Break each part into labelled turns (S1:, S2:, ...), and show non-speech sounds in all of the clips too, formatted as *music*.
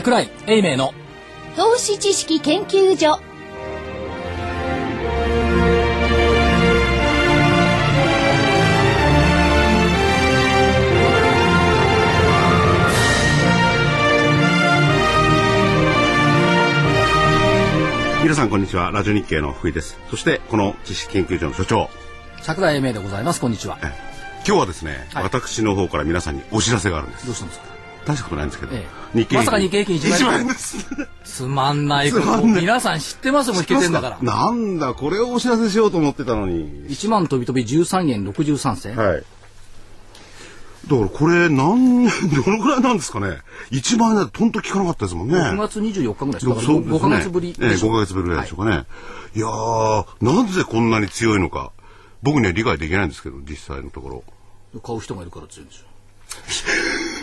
S1: 桜井英明の
S2: 投資知識研究所。
S3: 皆さんこんにちは。ラジオ日経の福井です。そしてこの知識研究所の所長。
S1: 桜井英明でございます。こんにちは。
S3: え。今日はですね、
S1: はい。
S3: 私の方から皆さんにお知らせがあるんです。
S1: どうしたんですか？
S3: 大したことないんですけど、
S1: ええ。
S3: 日経
S1: まさか日経平均一万円。
S3: です。
S1: つまんないこと。皆さん知ってますもん引けてんだから
S3: なんだこれをお知らせしようと思ってたのに。
S1: 1万飛び飛び13円63銭、
S3: はい。だからこれ何年どのぐらいなんですかね。1万円だととんと聞かなかったですもんね。
S1: 6月24日ぐらいです。か
S3: ですね。
S1: 5ヶ月ぶり。
S3: ええ、5ヶ月ぶりぐらいでしょうかね、い、やーなぜこんなに強いのか。僕には理解できないんですけど実際のところ。
S1: 買う人がいるから強いんですよ *laughs*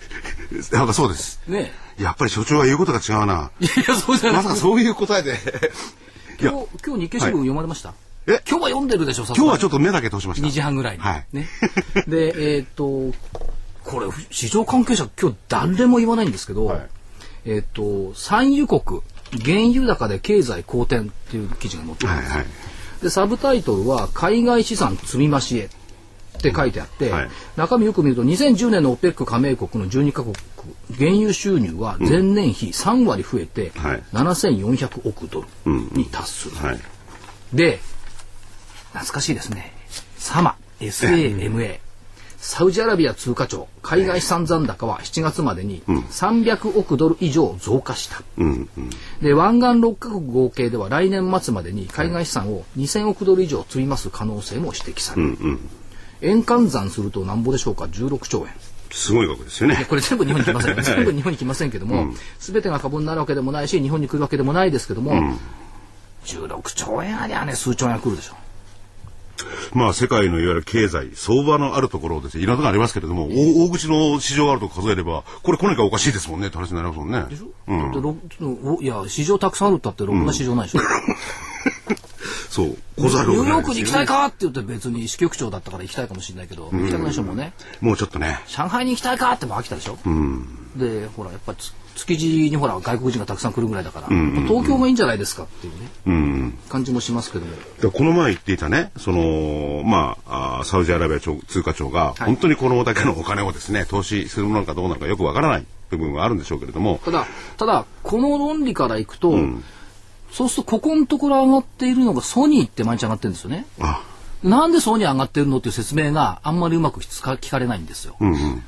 S1: *laughs*
S3: やっぱそうです。
S1: ね
S3: やっぱり所長が言うことが違うな。
S1: えいやそうじゃない。
S3: まさかそういう答えで。*laughs* いや。
S1: 今日今日日経新聞読まれました、
S3: え？
S1: 今日は読んでるでしょ
S3: 今日はちょっと目だけ通しました。
S1: 2時半ぐらいに、
S3: はい。
S1: ね、でえーっとこれ市場関係者今日誰も言わないんですけど、
S3: はい。
S1: えーっと産油国原油高で経済好転っていう記事が載ってるんです。よ、
S3: はいはい。
S1: でサブタイトルは「海外資産積み増しへ」って書いてあって、
S3: はい。
S1: 中身よく見ると2010年の OPEC 加盟国の12カ国原油収入は前年比3割増えて
S3: はい。
S1: 7400億ドルに達する、
S3: はい。
S1: で懐かしいですね。サマ SAMA サウジアラビア通貨庁海外資産残高は7月までに300億ドル以上増加した、
S3: うんうん。
S1: で湾岸6カ国合計では来年末までに海外資産を2000億ドル以上積み増す可能性も指摘される、円換算するとなんぼでしょうか？16兆円。
S3: すごい額ですよね。
S1: これ全部日本に来ませんよ。*laughs* 全部日本に来ませんけども、全てが株になるわけでもないし日本に来るわけでもないですけども、16兆円ありゃね数兆円は来るでしょ。
S3: まあ世界のいわゆる経済相場のあるところですねいろん。なところありますけれども、大大口の市場があると数えればこれ来ないかおかしいですもんねって話になりますもんね
S1: でしょ、だってろおいや市場たくさんあるったってろくな市場ないでしょ、*laughs*
S3: そう来ざる
S1: ニューヨークに行きたいかって言って別に支局長だったから行きたいかもしれないけど、行きたくない人もね。
S3: もうちょっとね。
S1: 上海に行きたいかっても飽きたでしょ、でほらやっぱ築地にほら外国人がたくさん来るぐらいだから、東京もいいんじゃないですかっていうね、
S3: うん。
S1: 感じもしますけども。
S3: でこの前言っていたね、その、まあ、あーサウジアラビア庁通貨庁が、本当にこのだけのお金をですね、投資するものかどうなのかよくわからない部分はあるんでしょうけれども、
S1: ただただこの論理からいくと、そうするとここのところ上がっているのがソニーって毎日上がってるんですよね。
S3: あ、
S1: なんでソニー上がってるのっていう説明があんまりうまく聞かれないんですよ。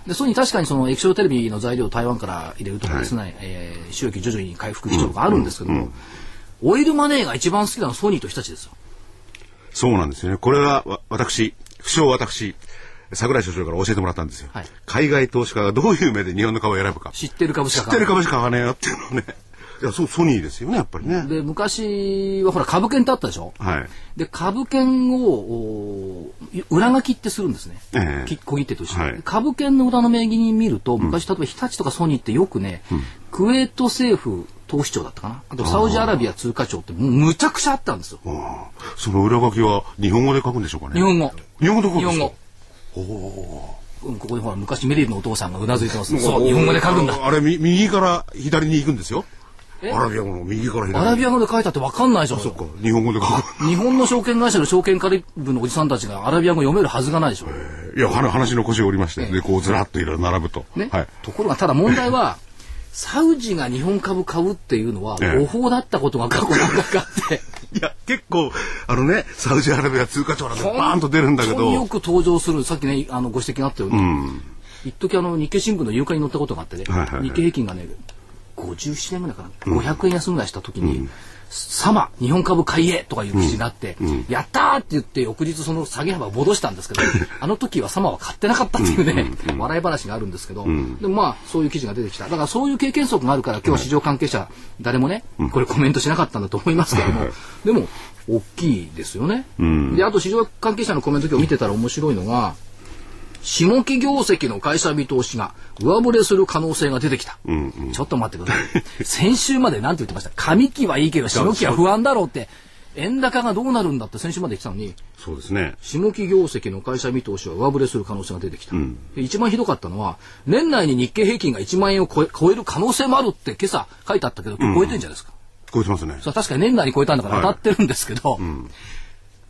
S1: でソニー確かにその液晶テレビの材料を台湾から入れるとかですね、えー収益徐々に回復基調があるんですけども、オイルマネーが一番好きなのはソニーと日立ですよ。
S3: そうなんですよね。これはわ私、不詳私、桜井所長から教えてもらったんですよ。
S1: はい
S3: 海外投資家がどういう目で日本の株を選ぶか。
S1: 知ってる株し
S3: 知
S1: か買わない
S3: ってる株しか買わねえよっていうのをね。いや、そう、ソニーですよね、やっぱりね。
S1: で昔はほら株券ってあったでしょ、
S3: はい。
S1: で株券をお裏書きってするんですね、
S3: ええ。
S1: き小切手と一緒に、
S3: はい。
S1: 株券の裏の名義に見ると昔、例えば日立とかソニーってよくね、クウェート政府投資庁だったかな？あとサウジアラビア通貨庁ってむちゃくちゃあったんですよ。
S3: その裏書きは日本語で書くんでしょうかね？
S1: 日本語。
S3: 日本語で書くんですか？
S1: 日本語。うんここにほら昔メリルのお父さんがうなずいてます。そう日本語で書くんだ。
S3: あれ、み右から左に行くんですよ。
S1: え？
S3: アラビア語の右から左。に。
S1: アラビア語で書いたって分かんないでしょ
S3: そっか、日本語で書く。
S1: 日本の証券会社の証券カリブのおじさんたちがアラビア語読めるはずがないでしょ
S3: いや、話話の腰を折りまして、で、こうずらっといろいろ並ぶと。
S1: ね。
S3: はい。
S1: ところがただ問題は *laughs* サウジが日本株買うっていうのは
S3: ええ。
S1: 誤報だったことが過去何回かあって。*laughs*
S3: いや、結構、あのね、サウジアラビア通貨庁なんてバーンと出るんだけ
S1: 本当によ
S3: ど、
S1: く登場するさっきねあのご指摘があったように、一時あの日経新聞の夕刊に載ったことがあってね、
S3: はいはいはい。
S1: 日経平均がね57年ぐらいかな、500円安ぐらいした時に「サマ日本株買いへ」とかいう記事があって「やったー!」って言って翌日その下げ幅を戻したんですけどあの時はサマは買ってなかったっていうね、笑い話があるんですけど、でもまあそういう記事が出てきた。だからそういう経験則があるから今日市場関係者誰もねこれコメントしなかったんだと思いますけどもでも大きいですよね。であと市場関係者のコメント今日見てたら面白いのが下期業績の会社見通しが上振れする可能性が出てきた。ちょっと待ってください。先週まで何て言ってました上期はいいけど下期は不安だろうって円高がどうなるんだって先週まで言ってたのに、
S3: そうですね。
S1: 下期業績の会社見通しは上振れする可能性が出てきた。で一番ひどかったのは、年内に日経平均が1万円を超える可能性もあるって今朝書いてあったけど、超えてんじゃないですか。
S3: 超えてますね。
S1: 確かに年内に超えたんだから当たってるんですけど、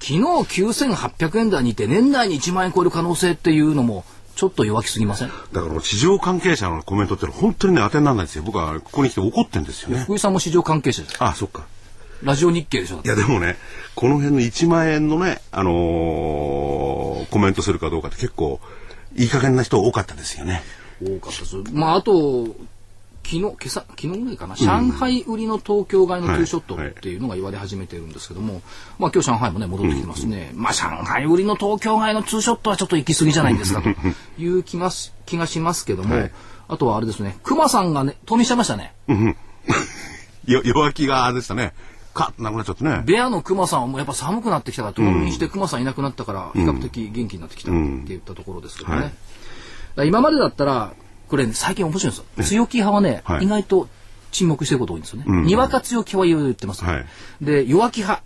S1: 昨日9800円台にいて年内に1万円超える可能性っていうのもちょっと弱気すぎません？
S3: だから市場関係者のコメントって本当にね当てにならないんですよ。僕はここに来て怒ってんですよね。
S1: 福井さんも市場関係者です
S3: あ、そっか。
S1: ラジオ日経でしょ？
S3: いやでもね、この辺の1万円のね、あのーコメントするかどうかって結構いい加減な人多かったですよね。
S1: 多かったです。まああと昨日今朝昨日ぐらいかな、上海売りの東京買いのツーショットっていうのが言われ始めてるんですけども、まあ今日上海もね戻ってきてますね、まあ上海売りの東京買いのツーショットはちょっと行き過ぎじゃないんですかという気がし気がしますけども、
S3: はい。
S1: あとはあれですね熊さんがね飛びしちゃいましたね、
S3: よ弱気があれでしたね。カッとなくなっちゃってね。
S1: ベアのクマさんはもうやっぱ寒くなってきたから冬眠してクマさんいなくなったから比較的元気になってきたって言ったところですけどね。今までだったらこれ、ね、最近面白いんですよ。強気派はね、
S3: はい
S1: 意外と沈黙してること多いんですよね。にわか強気派はいろいろ言ってます、
S3: はい
S1: で弱気派、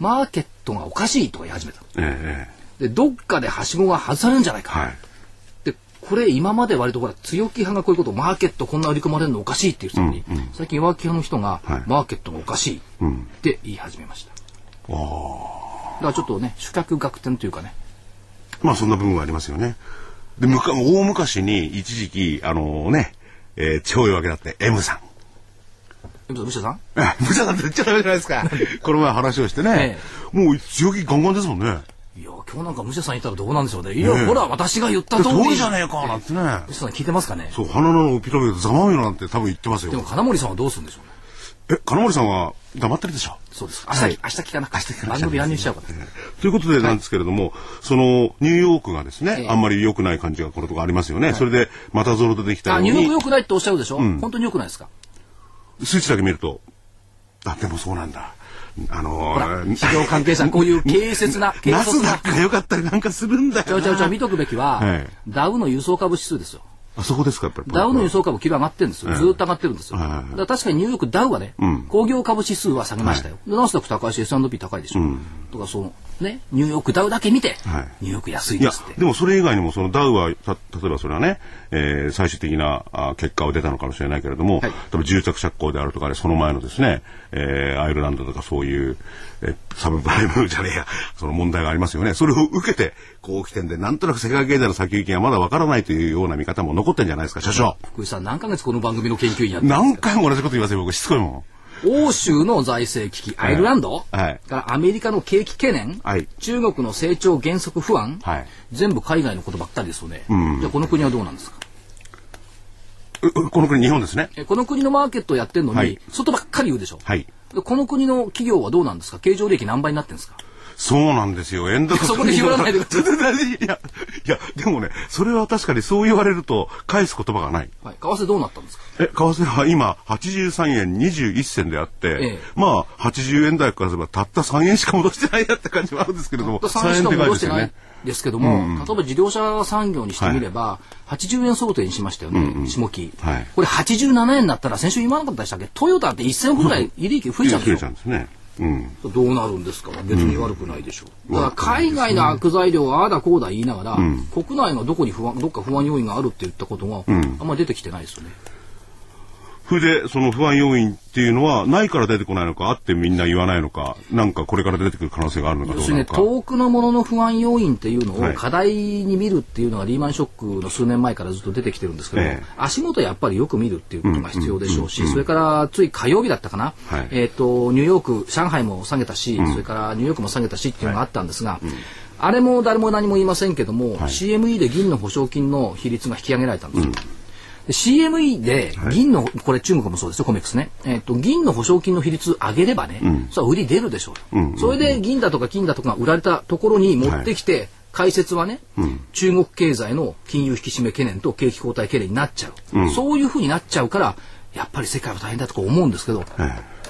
S1: マーケットがおかしいとか言い始めた。
S3: ええ
S1: でどっかではしごが外されるんじゃないか。
S3: はい。
S1: でこれ今まで割とほら強気派がこういうことマーケットこんな売り込まれるのおかしいって言ってたのに、最近弱気派の人が、
S3: はい
S1: マーケットがおかしいって言い始めました。だからちょっとね主客逆転というかね
S3: まあそんな部分はありますよね。で、むか大昔に一時期、あのね、えー超弱気だって M さん。
S1: え武者さん？
S3: あ無茶だって言っちゃダメじゃないですか。この前話をしてね、もう強気ガンガンですもんね。
S1: いや今日なんか武者さんいたらどうなんでしょうねいや、ほら私が言った通り
S3: 通りじゃねえかなんてね。
S1: 武者さん聞いてますかね？
S3: そう、鼻のピロピロざまみろなんて多分言ってますよ
S1: でも。金森さんはどうするんでしょうね
S3: え、金森さんは黙ってるでしょ？
S1: そうです。明日,、
S3: はい。
S1: 明日聞かな。明日聞かな番組乱入しちゃうから、
S3: ということでなんですけれども、そのニューヨークがですね、
S1: ええ。
S3: あんまり良くない感じがこのとこありますよね。それでまたゾロ出てきたように。
S1: あニューヨーク良くないっておっしゃるでしょ、本当に良くないですか？
S3: 数値だけ見ると、あ、でもそうなんだ。あのー、
S1: 市場関係者 *laughs* こういう軽率な軽
S3: ナ
S1: 率な。
S3: スダックが良かったりなんかするんだよな。
S1: ちゃうちゃうちゃう見とくべきは、
S3: はい。
S1: ダウの輸送株指数ですよ
S3: あそこですか、やっぱり。
S1: ダウの輸送株、昨日上がってるんですよ。ずーっと上がってるんですよ。だから確かにニューヨークダウはね、工業株指数は下げましたよ。でナスダック高いし、S&P 高いでしょ。とかその、ね、ニューヨークダウだけ見て、
S3: はい。
S1: ニューヨーク安いですって。
S3: でもそれ以外にもそのダウはた例えばそれはね、えー最終的なあ結果は出たのかもしれないけれども、
S1: はい。
S3: 例えば住宅着工であるとかでその前のですね、えーアイルランドとかそういう、えーサブプライムじゃねえや *laughs* その問題がありますよね。それを受けてこう起きてんでなんとなく世界経済の先行きがまだわからないというような見方も残ってんじゃないですか所長。
S1: 福井さん、何ヶ月この番組の研究員やって
S3: 何回も同じこと言いますよ僕しつこいもん
S1: 欧州の財政危機、アイルランド、
S3: はい。
S1: からアメリカの景気懸念、
S3: はい。
S1: 中国の成長減速不安、
S3: はい。
S1: 全部海外のことばっかりですよね。じゃあこの国はどうなんですか？
S3: ううこの国日本ですね。
S1: えこの国のマーケットをやってるのに、
S3: はい。
S1: 外ばっかり言うでしょ。
S3: はい。
S1: でこの国の企業はどうなんですか？経常利益何倍になってるんですか？
S3: そうなんですよ。円高。
S1: そこで拾わないでください。
S3: いや、いや、でもね、それは確かにそう言われると返す言葉がない。
S1: はい、為替どうなったんですか？
S3: え、為替は今、83円21銭であって、
S1: ええ。
S3: まあ、80円台からすればたった3円しか戻してないなって感じはあるんですけれども、
S1: 3円しか戻してない
S3: 3円
S1: ですけども、例えば自動車産業にしてみれば、80円想定にしましたよね、下期、
S3: はい。
S1: これ87円になったら先週言わなかったでしたっけ？トヨタって1000億ぐらい。利益増えちゃうん
S3: 増え
S1: ですよ。
S3: ちゃうんですね。うん。
S1: どうなるんですか？別に悪くないでしょう。だから海外の悪材料はああだこうだ言いながら、国内がどこに不安、どっか不安要因があるって言ったことが、あんまり出てきてないですよね。
S3: で、その不安要因っていうのは、ないから出てこないのか、あってみんな言わないのか、なんかこれから出てくる可能性があるのかどうなのか。
S1: 遠くのものの不安要因っていうの
S3: はい。
S1: を課題に見るっていうのがリーマンショックの数年前からずっと出てきてるんですけども、
S3: ええ。
S1: 足元やっぱりよく見るっていうことが必要でしょうし、それからつい火曜日だったかな、
S3: はい。
S1: えっ、と、ニューヨーク、上海も下げたし、それからニューヨークも下げたしっていうのがあったんですが、あれも誰も何も言いませんけども、CME で銀の保証金の比率が引き上げられたんですよ。で CME で銀の、これ中国もそうですよ、コメックスね。えっ、と、銀の保証金の比率上げればね、それは売り出るでしょうと、それで銀だとか金だとかが売られたところに持ってきて、解説はね、中国経済の金融引き締め懸念と景気後退懸念になっちゃう。そういうふうになっちゃうから、やっぱり世界は大変だとか思うんですけど、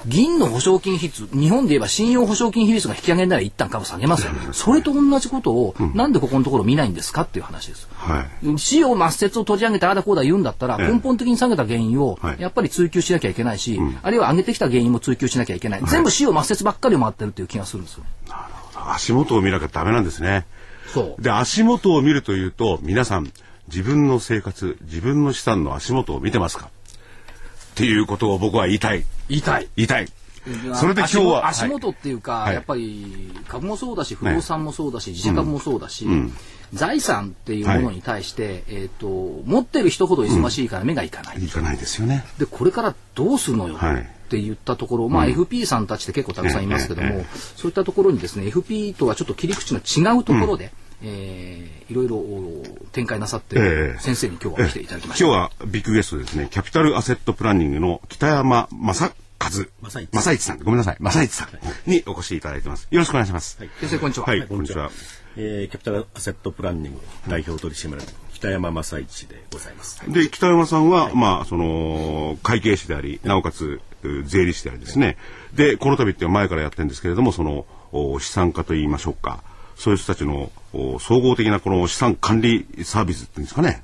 S1: 銀の保証金比率、日本で言えば信用保証金比率が引き上げなら一旦株下げますよ。それと同じことを、なんでここのところ見ないんですかっていう話です。
S3: はい。
S1: 死を抹殺を閉じ上げてああだこうだ言うんだったら、
S3: ええ
S1: 根本的に下げた原因を
S3: はい
S1: やっぱり追求しなきゃいけないし、あるいは上げてきた原因も追求しなきゃいけない。全部死を抹殺ばっかり回ってるっていう気がするんですよ。
S3: 足元を見なきゃダメなんですね。
S1: そう。
S3: で、足元を見るというと、皆さん、自分の生活、自分の資産の足元を見てますか？っていうことを僕は言いたい。
S1: 言いたい。
S3: 言いたい。それで今日は。
S1: 足元っていうか、
S3: はい
S1: やっぱり株もそうだし不動産もそうだし、自社株もそうだし、財産っていうものに対して、えっ、と持ってる人ほど忙しいから目がいかない。
S3: いかないですよね。
S1: でこれからどうするのよ
S3: はい
S1: って言ったところ、まあ FP さんたちって結構たくさんいますけども、
S3: えええ
S1: そういったところにですね FP とはちょっと切り口の違うところで、えーいろいろ展開なさって先生に今日は来ていただきました。
S3: 今日はビッグゲストですね、キャピタルアセットプランニングの北山正和、
S4: 正一
S3: 正一さん、ごめんなさい、正一さんにお越しいただいてます。よろしくお願いします。はい、
S1: 先生こんにちは。
S3: こんにちは。
S4: えー、キャピタルアセットプランニング代表取締役北山正一でございます。
S3: で、北山さんは、まあ、その、会計士であり、なおかつ、う税理士でありですね。で、この度って前からやってるんですけれども、その、お資産家といいましょうか。そういう人たちの、お総合的なこの資産管理サービスっていうんですかね。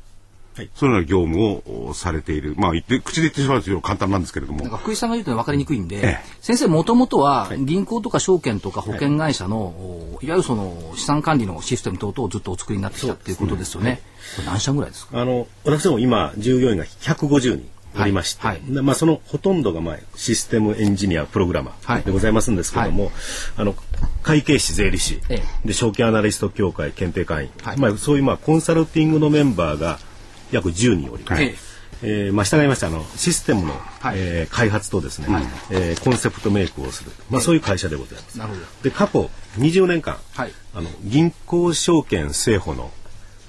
S4: はい。
S3: そういうような業務をおされている。まあ、言って、口で言ってしまうと簡単なんですけれども。
S1: なん。か福井さんが言うと分かりにくいんで、
S3: ええ。
S1: 先生もともとは銀行とか証券とか保険会社の、おいわゆるその資産管理のシステム等々をずっとお作りになってきたっていうことですよね。これ何社ぐらいですか？
S4: あの、私ども今、従業員が150人おりまして、
S1: はい。はい
S4: でまあ、そのほとんどが、まあ、システムエンジニア、プログラマ
S1: はい。
S4: ーでございますんですけども、あの、会計士、税理士、
S1: え
S4: で、証券アナリスト協会検定会員、
S1: はい。
S4: まあ、そういう、まあ、コンサルティングのメンバーが約10人おります。
S1: ええ
S4: えーまあ、従いましてあのシステムの、
S1: はい。
S4: えー開発とですね、えーコンセプトメイクをする、まあ、そういう会社でございます。
S1: なるほど。
S4: で過去20年間、
S1: はい。
S4: あの銀行証券政保の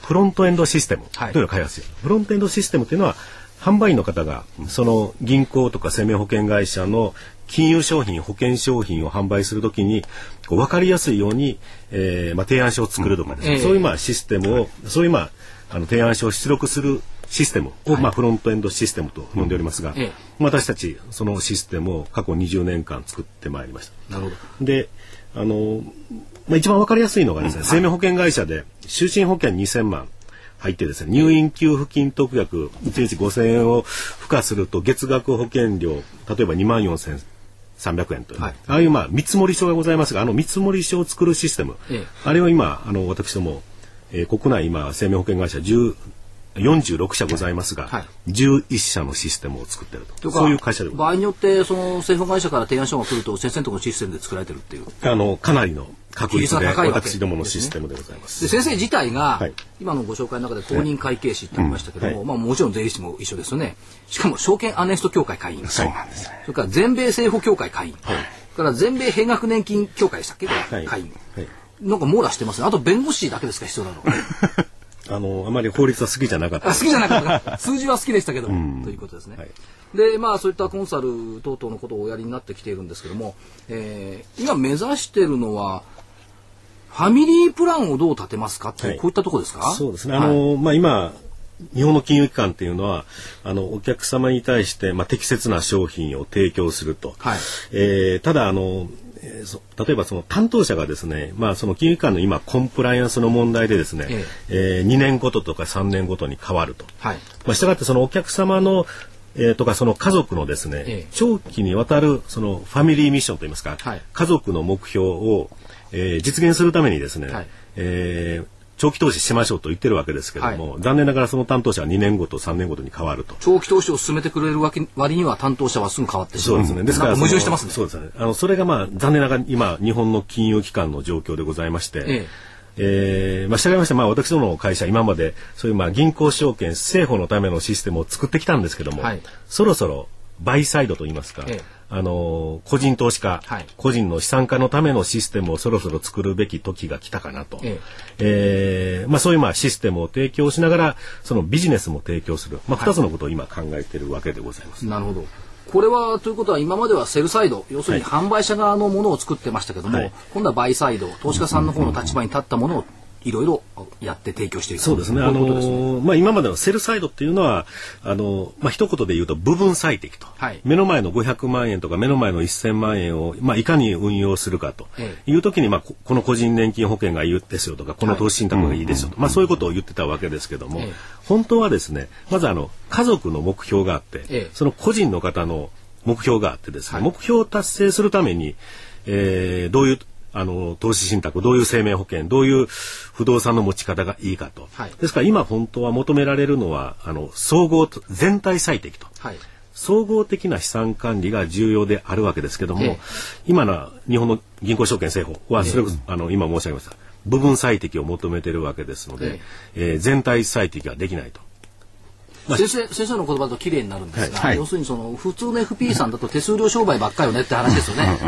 S4: フロントエンドシステムと
S1: はい
S4: いうのを開発している、フロントエンドシステムというのは販売員の方がその銀行とか生命保険会社の金融商品保険商品を販売するときにこう分かりやすいように、えーまあ、提案書を作るとかですね、
S1: ええ。
S4: そういうまあシステムを、そういうまああの提案書を出力するシステムを、まあ、フロントエンドシステムと呼んでおりますが、
S1: ええ。
S4: 私たちそのシステムを過去20年間作ってまいりました。
S1: なるほど。
S4: で、あの、まあ、一番わかりやすいのがですね、生命保険会社で就寝保険2000万入ってですね、入院給付金特約1日5000円を付加すると月額保険料、例えば2万4300円という、
S1: はい。
S4: ああいうまあ見積書がございますが、あの見積書を作るシステム、
S1: ええ。
S4: あれを今、あの、私ども、えー国内今、生命保険会社10 46社ございますが、
S1: はい。
S4: 11社のシステムを作ってると。そういう会社で
S1: 場合によってその政府会社から提案書が来ると先生のところのシステムで作られてるっていう。
S4: あの、かなりの確率で、
S1: 比率が高いわけ
S4: 私どものシステムでございます。
S1: で先生自体が、
S4: はい
S1: 今のご紹介の中で公認会計士って言いましたけども、
S4: はい
S1: まあもちろん税理士も一緒ですよね。しかも証券アネスト協会会員。
S3: そうなんですね。
S1: それから全米政府協会会員。それから全米閉学年金協会でしたっけ、
S4: はい
S1: 会員。
S4: はい
S1: なんか網羅してますね。あと弁護士だけですか必要なの。*laughs*
S4: あの、あまり法律は好きじゃなかった。
S1: 好きじゃなかったか *laughs* 数字は好きでしたけども、ということですね。
S4: はい
S1: でまあそういったコンサル等々のことをおやりになってきているんですけども、えー今目指しているのはファミリープランをどう立てますかっていう、
S4: はい。
S1: こういったところですか？
S4: そうですね。あの、まあ、今、日本の金融機関っていうのは、あの、お客様に対して、まあ、適切な商品を提供すると。
S1: はい。
S4: えーただ、あの、例えばその担当者がですね、まあその金融機関の今コンプライアンスの問題でですね、
S1: え
S4: え。ー2年ごととか3年ごとに変わると。
S1: はい。
S4: まあ、したがってそのお客様の、えーとかその家族のですね、
S1: ええ。
S4: 長期にわたるそのファミリーミッションといいますか、
S1: はい。
S4: 家族の目標を、えー実現するためにですね、
S1: はい
S4: えー長期投資しましょうと言ってるわけですけども、残念ながらその担当者は2年ごと3年ごとに変わると。
S1: 長期投資を進めてくれるわけ割には担当者はすぐ変わってしまう。
S4: そうですね。ですから
S1: 矛盾してますね。
S4: そうですね。あのそれがまあ残念ながら今日本の金融機関の状況でございまして、
S1: ええ
S4: えーまあ、従いまして、まあ、私どもの会社、今まで、そういう、まあ、銀行証券、政府のためのシステムを作ってきたんですけども、
S1: はい
S4: そろそろ、バイサイドといいますか、
S1: ええ
S4: あのー個人投資家、
S1: はい
S4: 個人の資産家のためのシステムをそろそろ作るべき時が来たかなと。
S1: え
S4: えーまあ、そういう、まあ、システムを提供しながら、そのビジネスも提供する。まあ、
S1: はい
S4: 二つのことを今考えているわけでございます。
S1: なるほど。これはということは今まではセルサイド要するに
S4: はい
S1: 販売者側のものを作ってましたけども、
S4: はい
S1: 今度はバイサイド投資家さんの方の立場に立ったものをいろいろやって提供していく。
S4: そうですね。あのまあ今までのセルサイドっていうのはあのまあ一言で言うと部分最適と、はい、目の前の500万円とか目の前の1000万円をまあいかに運用するかという時にまあこの個人年金保険がいいですよとかこの投資信託がいいですよと、はい、まあそういうことを言ってたわけですけども、本当はですねまずあの家族の目標があって、その個人の方の目標があってですね、目標を達成するために、えー、どういうあの投資信託どういう生命保険どういう不動産の持ち方がいいかと、はい、ですから今本当は求められるのはあの総合全体最適と、はい、総合的な資産管理が重要であるわけですけども、ええ、今の日本の銀行証券制法はそれこそ、え、あの今申し上げました。部分最適を求めているわけですので、え。えー、全体最適はできないと。
S1: 先生先生の言葉と綺麗になるんですが、はい、要するにその普通の FP さんだと手数料商売ばっかりよねって話ですよね。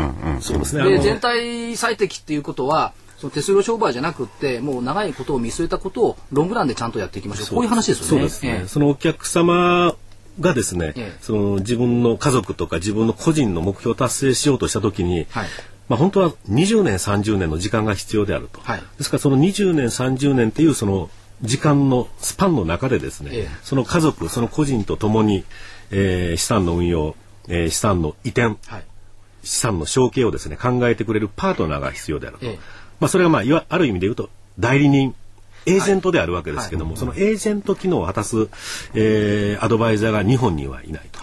S4: そうですね。
S1: で全体最適っていうことはその手数料商売じゃなくてもう長いことを見据えたことをロングランでちゃんとやっていきましょう。こういう話ですよね。
S4: そうですね。えー、そのお客様がですね、ええ、その自分の家族とか自分の個人の目標を達成しようとしたときに、はい、まあ、本当は20年30年の時間が必要であると、はい、ですからその20年30年っていうその時間のスパンの中でですね、ええ、その家族その個人とともに、えー、資産の運用、えー、資産の移転、はい、資産の承継をですね考えてくれるパートナーが必要であると、え、まあ、それがまあいわある意味で言うと代理人エージェントであるわけですけども、はい。はい、そのエージェント機能を果たす、えー、アドバイザーが日本にはいないと、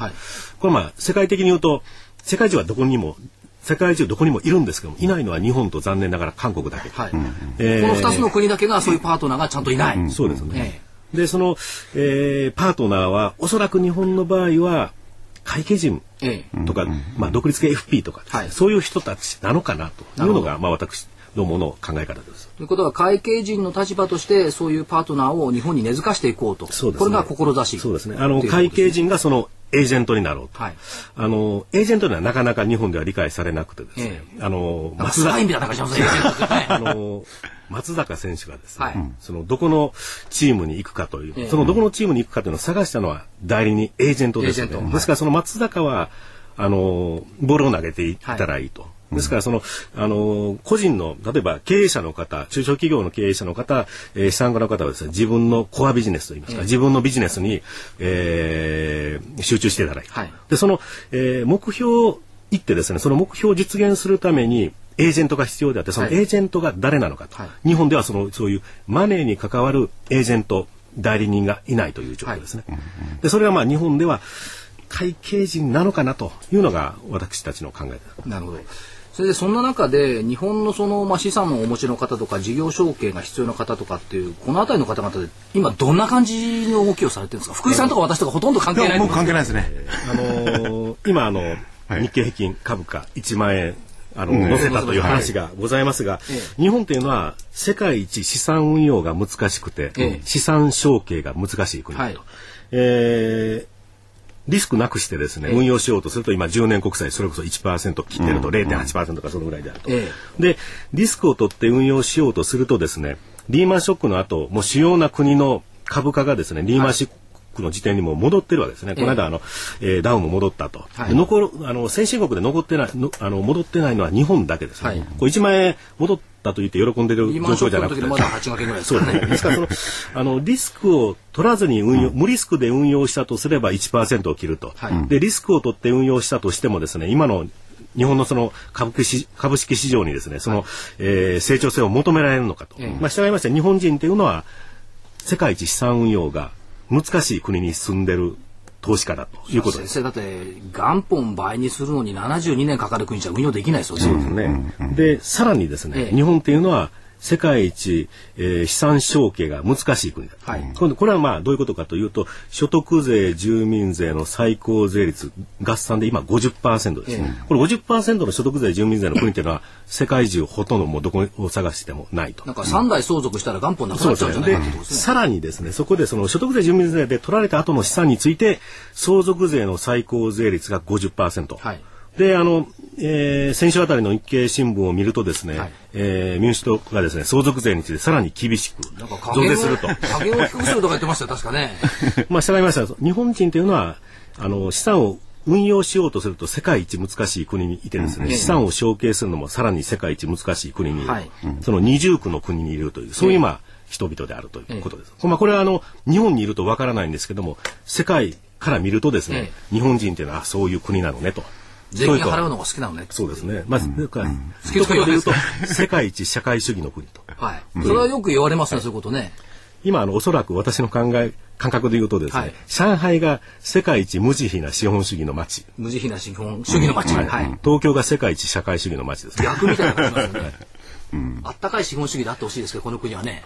S4: これまあ世界的に言うと世界中はどこにも世界中どこにもいるんですけどもいないのは日本と残念ながら韓国だけ、はい。
S1: えー、この2つの国だけがそういうパートナーがちゃんといない、
S4: うん、そうですね、えー、でその、えー、パートナーはおそらく日本の場合は会計人とか、えー、まあ、独立系 FP とか、はい、そういう人たちなのかなというのが、まあ、私どもの考え方です。
S1: ということは会計人の立場としてそういうパートナーを日本に根付かしていこうと。そうです、ね、これが志。
S4: そうですね。あの会計人がそのエージェントになろうと、はい、あのエージェントにはなかなか日本では理解されなくてですね、え
S1: あの松坂。*laughs* あ
S4: の松坂選手がですね、はい、そのどこのチームに行くかという、えそのどこのチームに行くかというのを探したのは代理人エージェントですね、ですからその松坂はあのボールを投げていったらいいと。ですからその、あの個人の例えば経営者の方中小企業の経営者の方、えー、資産家の方はですね自分のコアビジネスといいますか、自分のビジネスに、えー、集中していただいて、はい、でその、えー、目標を言ってですねその目標を実現するためにエージェントが必要であってそのエージェントが誰なのかと、はい、日本ではそのそういうマネーに関わるエージェント代理人がいないという状況ですね。はい、でそれはまあ日本では会計人なのかなというのが私たちの考えです。
S1: なるほど。それでそんな中で日本のその、まあ、資産をお持ちの方とか事業承継が必要な方とかっていうこの辺りの方々で今どんな感じの動きをされてるんですか？福井さんとか私とかほとんど関係ない
S3: もう関係ないですね。
S4: あのー、今あの、はい、日経平均株価1万円あの、うん、載せたという話がございますが、日本というのは世界一資産運用が難しくて、資産承継が難しい国だと。はい、えーリスクなくしてですね、運用しようとすると今10年国債それこそ1%切ってると0.8%かそのぐらいであると。で、リスクを取って運用しようとするとですね、リーマンショックの後、もう主要な国の株価がですね、リーマンショックの時点にも戻ってるわけですね。この間あの、えー、ダウンも戻ったと。はい、残るあの先進国で残ってないのあの戻ってないのは日本だけですね。はい、これ1万円戻ったと言って喜んでる状況じゃなくて。
S1: まだ8掛けぐらい
S4: ですね。そうですからそのあのリスクを取らずに運用、うん、無リスクで運用したとすれば1%を切ると。はい、でリスクを取って運用したとしてもですね、今の日本のその株式株式市場にですね、その、はい、えー、成長性を求められるのかと。ええ、まあ、従いまして日本人というのは世界一資産運用が難しい国に住んでる投資家だということです。
S1: 先生だって元本倍にするのに72年かかる国じゃ運用できないですよね。
S4: そうですね。でさらにですね、ええ、日本っていうのは世界一、えー、資産承継が難しい国だ、はい、これはまあどういうことかというと所得税住民税の最高税率合算で今50%です、ね、これ50%の所得税住民税の国っていうのは世界中ほとんどもうどこを探してもないと。
S1: なんか3代相続したら元本なくなっちゃうんじゃないかとで、ね、
S4: さらにですねそこでその所得税住民税で取られた後の資産について相続税の最高税率が50%、はいで、あの、えー、先週あたりの日経新聞を見るとですね、はい、えー、民主党がですね、相続税についてさらに厳しく増税すると。
S1: 加減を低くするとか言ってましたよ、確かね。*laughs*
S4: まあ、従いました。日本人というのは、あの、資産を運用しようとすると世界一難しい国にいてですね、資産を承継するのもさらに世界一難しい国にいる、
S1: はい
S4: その二重苦の国にいるというそういうまあ人々であるということです。まあこれはあの日本にいるとわからないんですけども世界から見るとですね、日本人っていうのはあそういう国なのねと。
S1: 税金払うのが好きなのね。
S4: そうですね。まず、だから、
S1: 好きとか言わないです
S4: 言うと
S1: か、
S4: 世界一社会主義の国と。
S1: はい。それはよく言われますね、そういうことね。
S4: 今、あの、おそらく私の考え、感覚で言うとですね、
S1: はい
S4: 上海が世界一無慈悲な資本主義の街。
S1: 無慈悲な資本主義の街。はい。
S4: 東京が世界一社会主義の街です。
S1: 逆みたいな感じしますよね。あったかい資本主義であってほしいですけど、この国はね。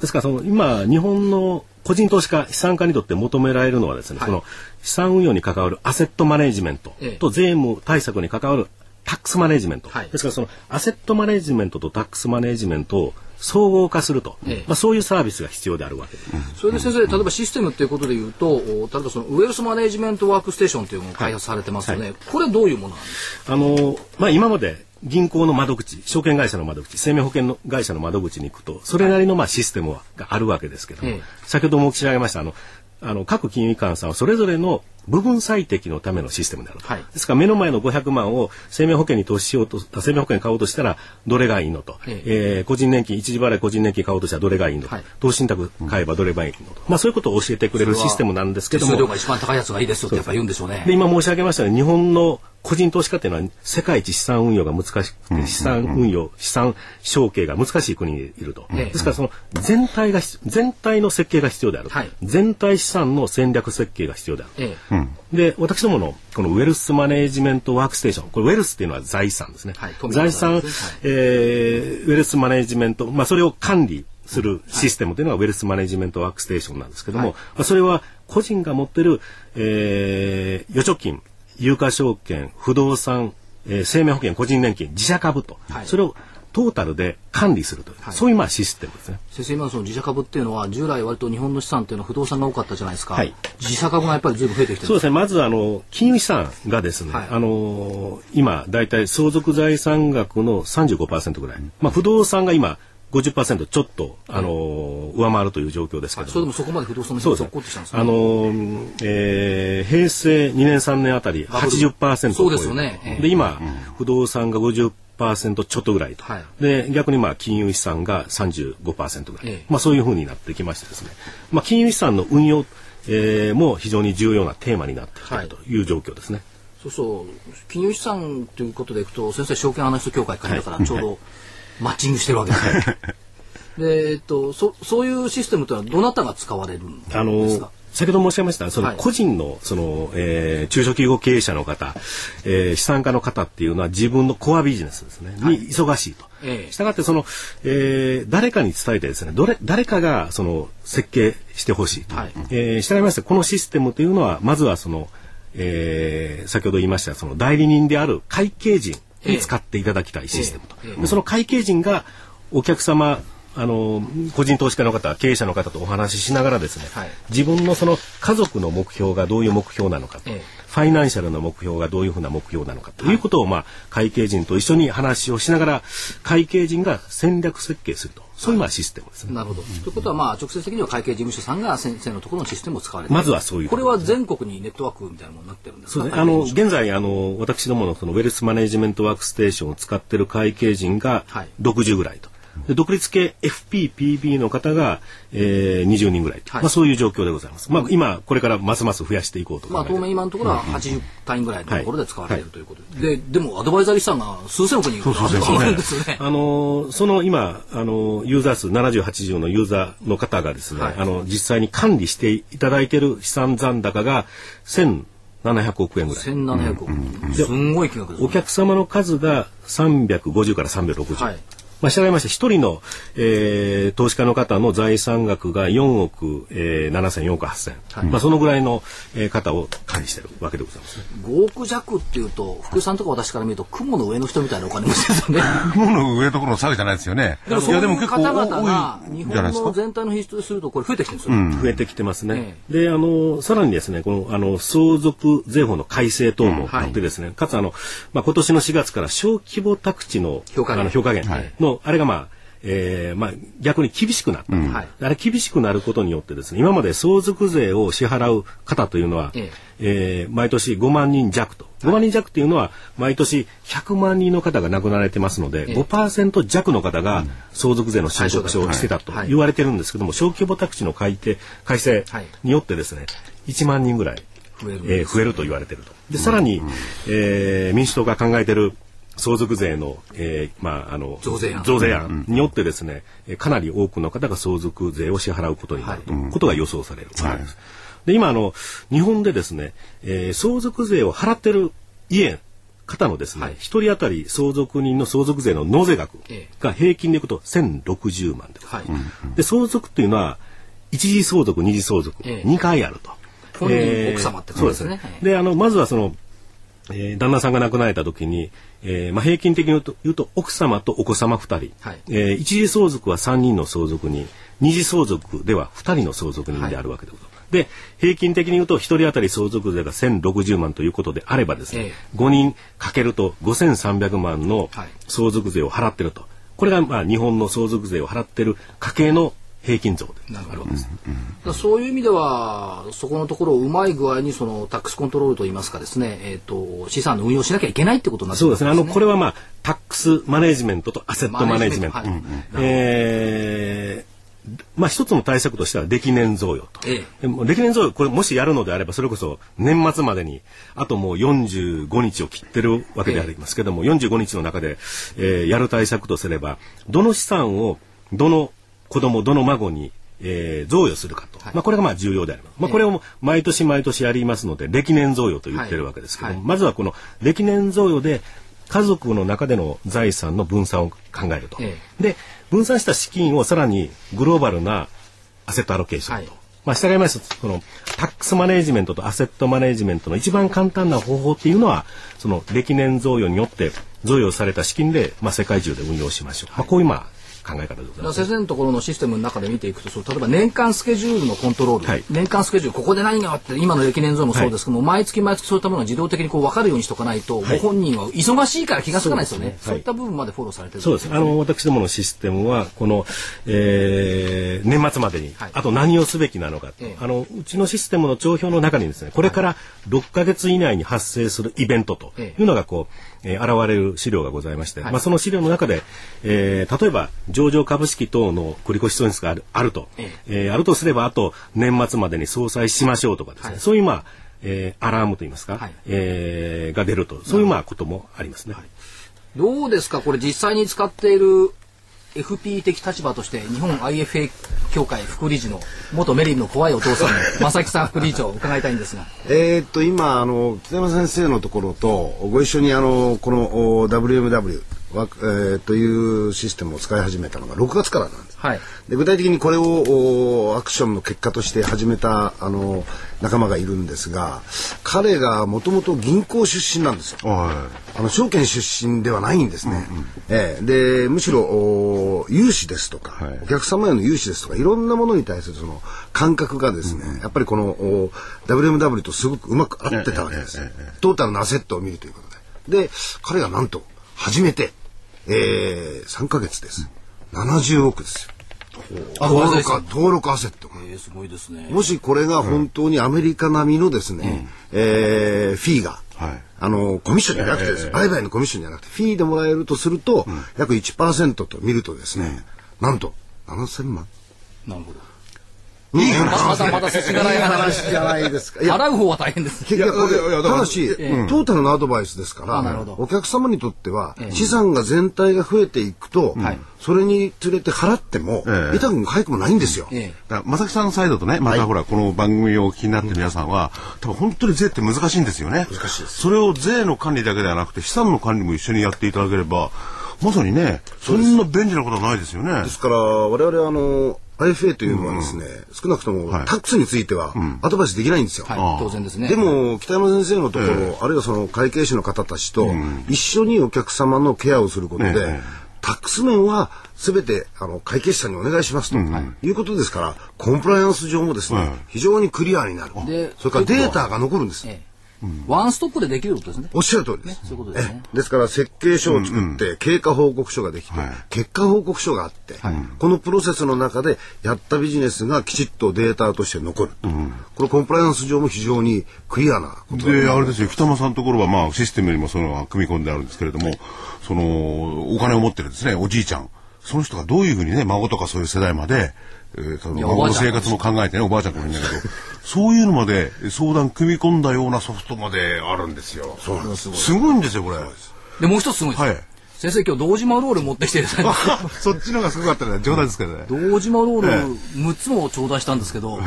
S4: ですから、その、今、日本の個人投資家、資産家にとって求められるのはですね、
S1: はい。
S4: その、資産運用に関わるアセットマネジメント
S1: ええ。
S4: と税務対策に関わるタックスマネジメント。
S1: はい。
S4: ですから、その、アセットマネジメントとタックスマネジメントを総合化すると、
S1: ええ。
S4: まあ、そういうサービスが必要であるわけで。す。
S1: それで先生、例えばシステムっていうことで言うと、お例えばそのウェルスマネジメントワークステーションというものを開発されてますよね。これどういうものなんですか？
S4: あのまあ、今まで銀行の窓口、証券会社の窓口、生命保険の会社の窓口に行くと、それなりのまあシステムはがあるわけですけども、
S1: ええ。
S4: 先ほども申し上げました、あの、あの各金融機関さんはそれぞれの部分最適のためのシステムであると。
S1: はい。
S4: ですから目の前の500万を生命保険に投資しようと、あ生命保険買おうとしたらどれがいいのと、
S1: え
S4: え。ー個人年金、一時払い個人年金買おうとしたらどれがいいのと、
S1: はい。
S4: 投資信託買えばどれがいいのと、まあそういうことを教えてくれるシステムなんですけども。
S1: 手数料、が一番高いやつがいいですよってやっぱ言うんでしょうね。
S4: で。今申し上げましたように日本の個人投資家っていうのは世界一資産運用が難しくて、資産運用、資産承継が難しい国にいると。
S1: ええ
S4: ですからその全体が、全体の設計が必要である。
S1: はい。
S4: 全体資産の戦略設計が必要である。
S1: ええ
S4: で、私どものこのウェルスマネジメントワークステーション、これウェルスっていうのは財産ですね。
S1: はい
S4: 財産、
S1: ね。
S4: えーウェルスマネジメント、まあそれを管理するシステムというのがウェルスマネジメントワークステーションなんですけども、
S1: はい。
S4: まあそれは個人が持ってる、えー預貯金、有価証券、不動産、えー生命保険、個人年金、自社株と、
S1: はい。
S4: それをトータルで管理するという、
S1: はい。
S4: そういうまあシステムですね。
S1: 先生今のその自社株っていうのは従来割と日本の資産っていうのは不動産が多かったじゃないですか、
S4: はい。
S1: 自社株がやっぱり随分増えてきてる
S4: そうですね。まずあの金融資産がですね、
S1: はい。
S4: あの今だいたい相続財産額の35%ぐらい、まあ不動産が今50%ちょっとあの上回るという状況ですけど。も、
S1: それでもそこまで不動産の
S4: そうです。ね
S1: 人が起こってきたんですね
S4: あのーえー平成2年3年あたり
S1: バブル
S4: 80%を超える。
S1: そうですよね。ええ。
S4: で今、不動産が50%ちょっとぐらいと、
S1: はい。
S4: で逆にまあ金融資産が35%ぐらい、
S1: ええ。
S4: まあそういうふうになってきましてですね、まあ金融資産の運用、えーも非常に重要なテーマになってきているとい。う状況ですね。
S1: そうそう。金融資産ということでいくと先生証券アナリスト協会会員だからちょうどマッチングしてるわけですね。*laughs* でえっとそそういうシステムというのはどなたが使われるんですか？
S4: あの先ほど申し上げましたその
S1: はい
S4: 個人のその、えー中小企業経営者の方、えー資産家の方っていうのは自分のコアビジネスですね、に忙しいと。
S1: ええ
S4: したがってその、えー誰かに伝えてですねどれ誰かがその設計してほしいと。
S1: はい
S4: えー従いましてこのシステムというのはまずはその、えー先ほど言いましたその代理人である会計人に使っていただきたいシステムと。
S1: ええええ
S4: でその会計人がお客様あの個人投資家の方経営者の方とお話ししながらですね、
S1: はい。
S4: 自分のその家族の目標がどういう目標なのかと、
S1: ええ。
S4: ファイナンシャルの目標がどういうふうな目標なのかとい。うことを、まあ、会計人と一緒に話をしながら会計人が戦略設計すると。そういうまあシステムですね。
S1: なるほど。ということは、まあ、直接的には会計事務所さんが先生のところのシステムを使われて
S4: まずはそういう
S1: これは全国にネットワークみたいなものになってるんですか？
S4: ね。あの、現在、あの、私どものそのウェルスマネジメントワークステーションを使っている会計人が
S1: はい。
S4: 60ぐらいと。で独立系 FPPB の方が、えー、20人ぐらいと、
S1: はい
S4: まあ、そういう状況でございます。まあ、今、これからますます増やしていこうと考
S1: まあ、当面今のところは80単位ぐらいのところで使われているということで、で、でもアドバイザリー資産が数千億人あるんですよね。
S4: あのその今あのユーザー数70、80のユーザーの方がですね、
S1: はい
S4: あの実際に管理していただいている資産残高が1700億円ぐらい。
S1: 1700億。すんごい金額ですね。
S4: お客様の数が350から360。
S1: はい
S4: まあ、従いまして、一人の、えー投資家の方の財産額が4億、えー、7000、4億8000、まあ、そのぐらいの、えー方を管理しているわけでございますね。
S1: 5億弱っていうと、福井さんとか私から見ると、雲の上の人みたいなお金持ちですよね。*laughs*
S3: 雲の上のところの下げじゃないですよね。
S1: でもそう方々が日
S3: 多いんじゃないですか？
S1: 本の全体の比率とするとこれ増えてきてるんですよ。
S4: 増えてきてますね。で、あの、さらにですね、この、あの、相続税法の改正等もあってですね、かつあの、まあ、今年の4月から小規模宅地の
S1: 評価減
S4: あの評価減の、あれがまあ、えーまあ、逆に厳しくなった、
S1: はい。
S4: あれ厳しくなることによってですね今まで相続税を支払う方というのは、
S1: え
S4: え。ー毎年5万人弱と。5万人弱っていうのは毎年100万人の方が亡くなられてますので、
S1: ええ。
S4: 5%弱の方が相続税の申告書をしてたと。
S1: はい。
S4: 言われてるんですけども小規模宅地の改定改正
S1: はい。
S4: によってですね1万人ぐらい
S1: 増える
S4: えー増えると言われていると。でさらに、えー民主党が考えている相続税の、えーまあ、あの
S1: 増税案。
S4: 増税案によってですね、えーかなり多くの方が相続税を支払うことになると、ことが予想される。わけです。で今あの日本でですね、えー相続税を払ってる家方のですね
S1: はい。
S4: 一、人当たり相続人の相続税の納税額
S1: ええ。
S4: が平均でいくと1060万で
S1: はい。
S4: で相続っていうのは一次相続二次相続、
S1: ええ。
S4: 2回あると。えー
S1: 奥様ってこ
S4: そうですす
S1: とでね
S4: あのまずはその、えー旦那さんが亡くなられた時に、えーまあ、平均的に言うと言うと奥様とお子様2人、
S1: はい。
S4: えー一次相続は3人の相続人二次相続では2人の相続人であるわけでございます。で平均的に言うと1人当たり相続税が1060万ということであればですね、
S1: え
S4: 5人かけると5300万の
S1: はい。
S4: 相続税を払ってると。これがまあ日本の相続税を払ってる家計の平均増で
S1: なるほど。そういう意味では、そこのところをうまい具合にそのタックスコントロールといいますかですね、えっ、と、資産の運用しなきゃいけないってことになって
S4: そうですね。あの、これ
S1: は、
S4: はまあ、タックスマネジメントとアセットマネジメント。まあ一つの対策としては歴年贈与と。
S1: え
S4: でも歴年贈与、これもしやるのであれば、それこそ年末までに、あともう45日を切ってるわけでありますけども、45日の中で、えーやる対策とすれば、どの資産を、どの子供、どの孫に、えー贈与するかと。まあこれがまあ重要であります。まあこれを毎年毎年やりますので、歴年贈与と言ってるわけですけども、
S1: はい
S4: まずはこの歴年贈与で、家族の中での財産の分散を考えると。
S1: え
S4: で分散した資金をさらにグローバルなアセットアロケーションと。
S1: はい
S4: まあ、従いましてそのタックスマネジメントとアセットマネジメントの一番簡単な方法っていうのはその歴年贈与によって贈与された資金で、まあ、世界中で運用しましょう、まあ、こういうまあ考え方でございます。
S1: 先生のところのシステムの中で見ていくとそう例えば年間スケジュールのコントロール、
S4: はい。
S1: 年間スケジュールここで何があって今の歴年像もそうですけども、毎月毎月そういったものが自動的にこう分かるようにしとかないと、ご本人は忙しいから気が付かないですよね。そう
S4: い。
S1: いった部分までフォローされてる
S4: そうです。あの、私どものシステムは、この、えー年末までに、
S1: はい。
S4: あと何をすべきなのかと、
S1: ええ。
S4: あの、うちのシステムの帳票の中にですね、これから6ヶ月以内に発生するイベントと
S1: え。
S4: いうのが、こう、えー現れる資料がございまして、
S1: はい。
S4: まあ、その資料の中で、えー例えば、上場株式等の繰越損失があるあると、
S1: え
S4: え。ーあるとすれば、あと年末までに総裁しましょうとかですね、
S1: はい。
S4: そういう、まあ、えーアラームといいますか、
S1: はい。
S4: えーが出ると、そういう、まあ、こともありますね。
S1: どうですか？これ実際に使っている FP 的立場として日本 IFA 協会副理事の元メリルの怖いお父さんの *laughs* 正木さん副理事長伺いたいんですが。
S5: えーっと今あの北山先生のところとご一緒にあのこのお WMW わえーというシステムを使い始めたのが6月からなんです。
S1: はい
S5: で具体的にこれをおアクションの結果として始めたあの仲間がいるんですが彼がもともと銀行出身なんですよ。
S3: は
S5: あの証券出身ではないんですね。ええでむしろお融資ですとか、
S3: はい
S5: お客様への融資ですとかいろんなものに対するその感覚がですね、やっぱりこのお WMW とすごくうまく合ってたわけです。トータルのアセットを見るということで。で彼がなんと初めて、えー、3ヶ月です。70億ですよ。登録
S1: あ
S5: 登録アセットが。
S1: えー、すごいですね
S5: もしこれが本当にアメリカ並みのですね、えーフィーが、
S3: はい
S5: あの、コミッションじゃなくてです、売買のコミッションじゃなくて、フィーでもらえるとすると、約1%と見るとですね、なんと、7000万。
S1: なるほど
S5: いい
S1: ままだまだ進まない話
S5: 話じゃないですか。いや、
S1: 払う方は大変です。
S5: 結局ただし、トータルのアドバイスですからお客様にとっては、資産が全体が増えていくと、それにつれて払っても、
S3: ええ。
S5: 痛くも痒くもないんですよ。
S1: ええ。
S3: だから正木さんサイドとね、またほら、この番組をお聞きになってる皆さんは、多分本当に税って難しいんですよね。難しいです。それを税の管理だけではなくて、資産の管理も一緒にやっていただければ、まさにね、そんな便利なことはないですよね。
S5: で。すから我々あの IFA というのはですね、少なくとも
S3: はい。
S5: タックスについてはアドバイスできないんですよ。
S1: はい。当然ですね。
S5: でも北山先生のところ、あるいはその会計士の方たちと一緒にお客様のケアをすることで、
S3: ええ
S5: タックス面は全てあの会計士さんにお願いしますと、い。うことですからコンプライアンス上もですね、
S3: はい
S5: 非常にクリアになる。
S1: で
S5: それからデータが残るんです。
S1: ええワンストップでできることですね。
S5: おっしゃる通りです。
S1: そういうことですね。
S5: ですから設計書を作って経過報告書ができて、
S3: はい。
S5: 結果報告書があって、このプロセスの中でやったビジネスがきちっとデータとして残る、これコンプライアンス上も非常にクリアなことだ
S3: で、あれですよ、北間さん。のところは、まあ、システムにもその組み込んであるんですけれども、その、お金を持ってるですね、おじいちゃん。その人がどういうふうにね、孫とかそういう世代まで、えー、その
S1: や
S3: 孫の生活も考えてね、おばあちゃんかもいいんだけど、そういうのまで相談組み込んだようなソフトまであるんですよ。そうなんです。すごいんですよ、これ。
S1: で、もう一つすごいです。
S3: はい
S1: 先生今日堂島ロール持ってきていただいて *laughs*
S3: そっちのがすごかったね。冗談ですけどね。*laughs*
S1: 堂島ロール6つも頂戴したんですけど、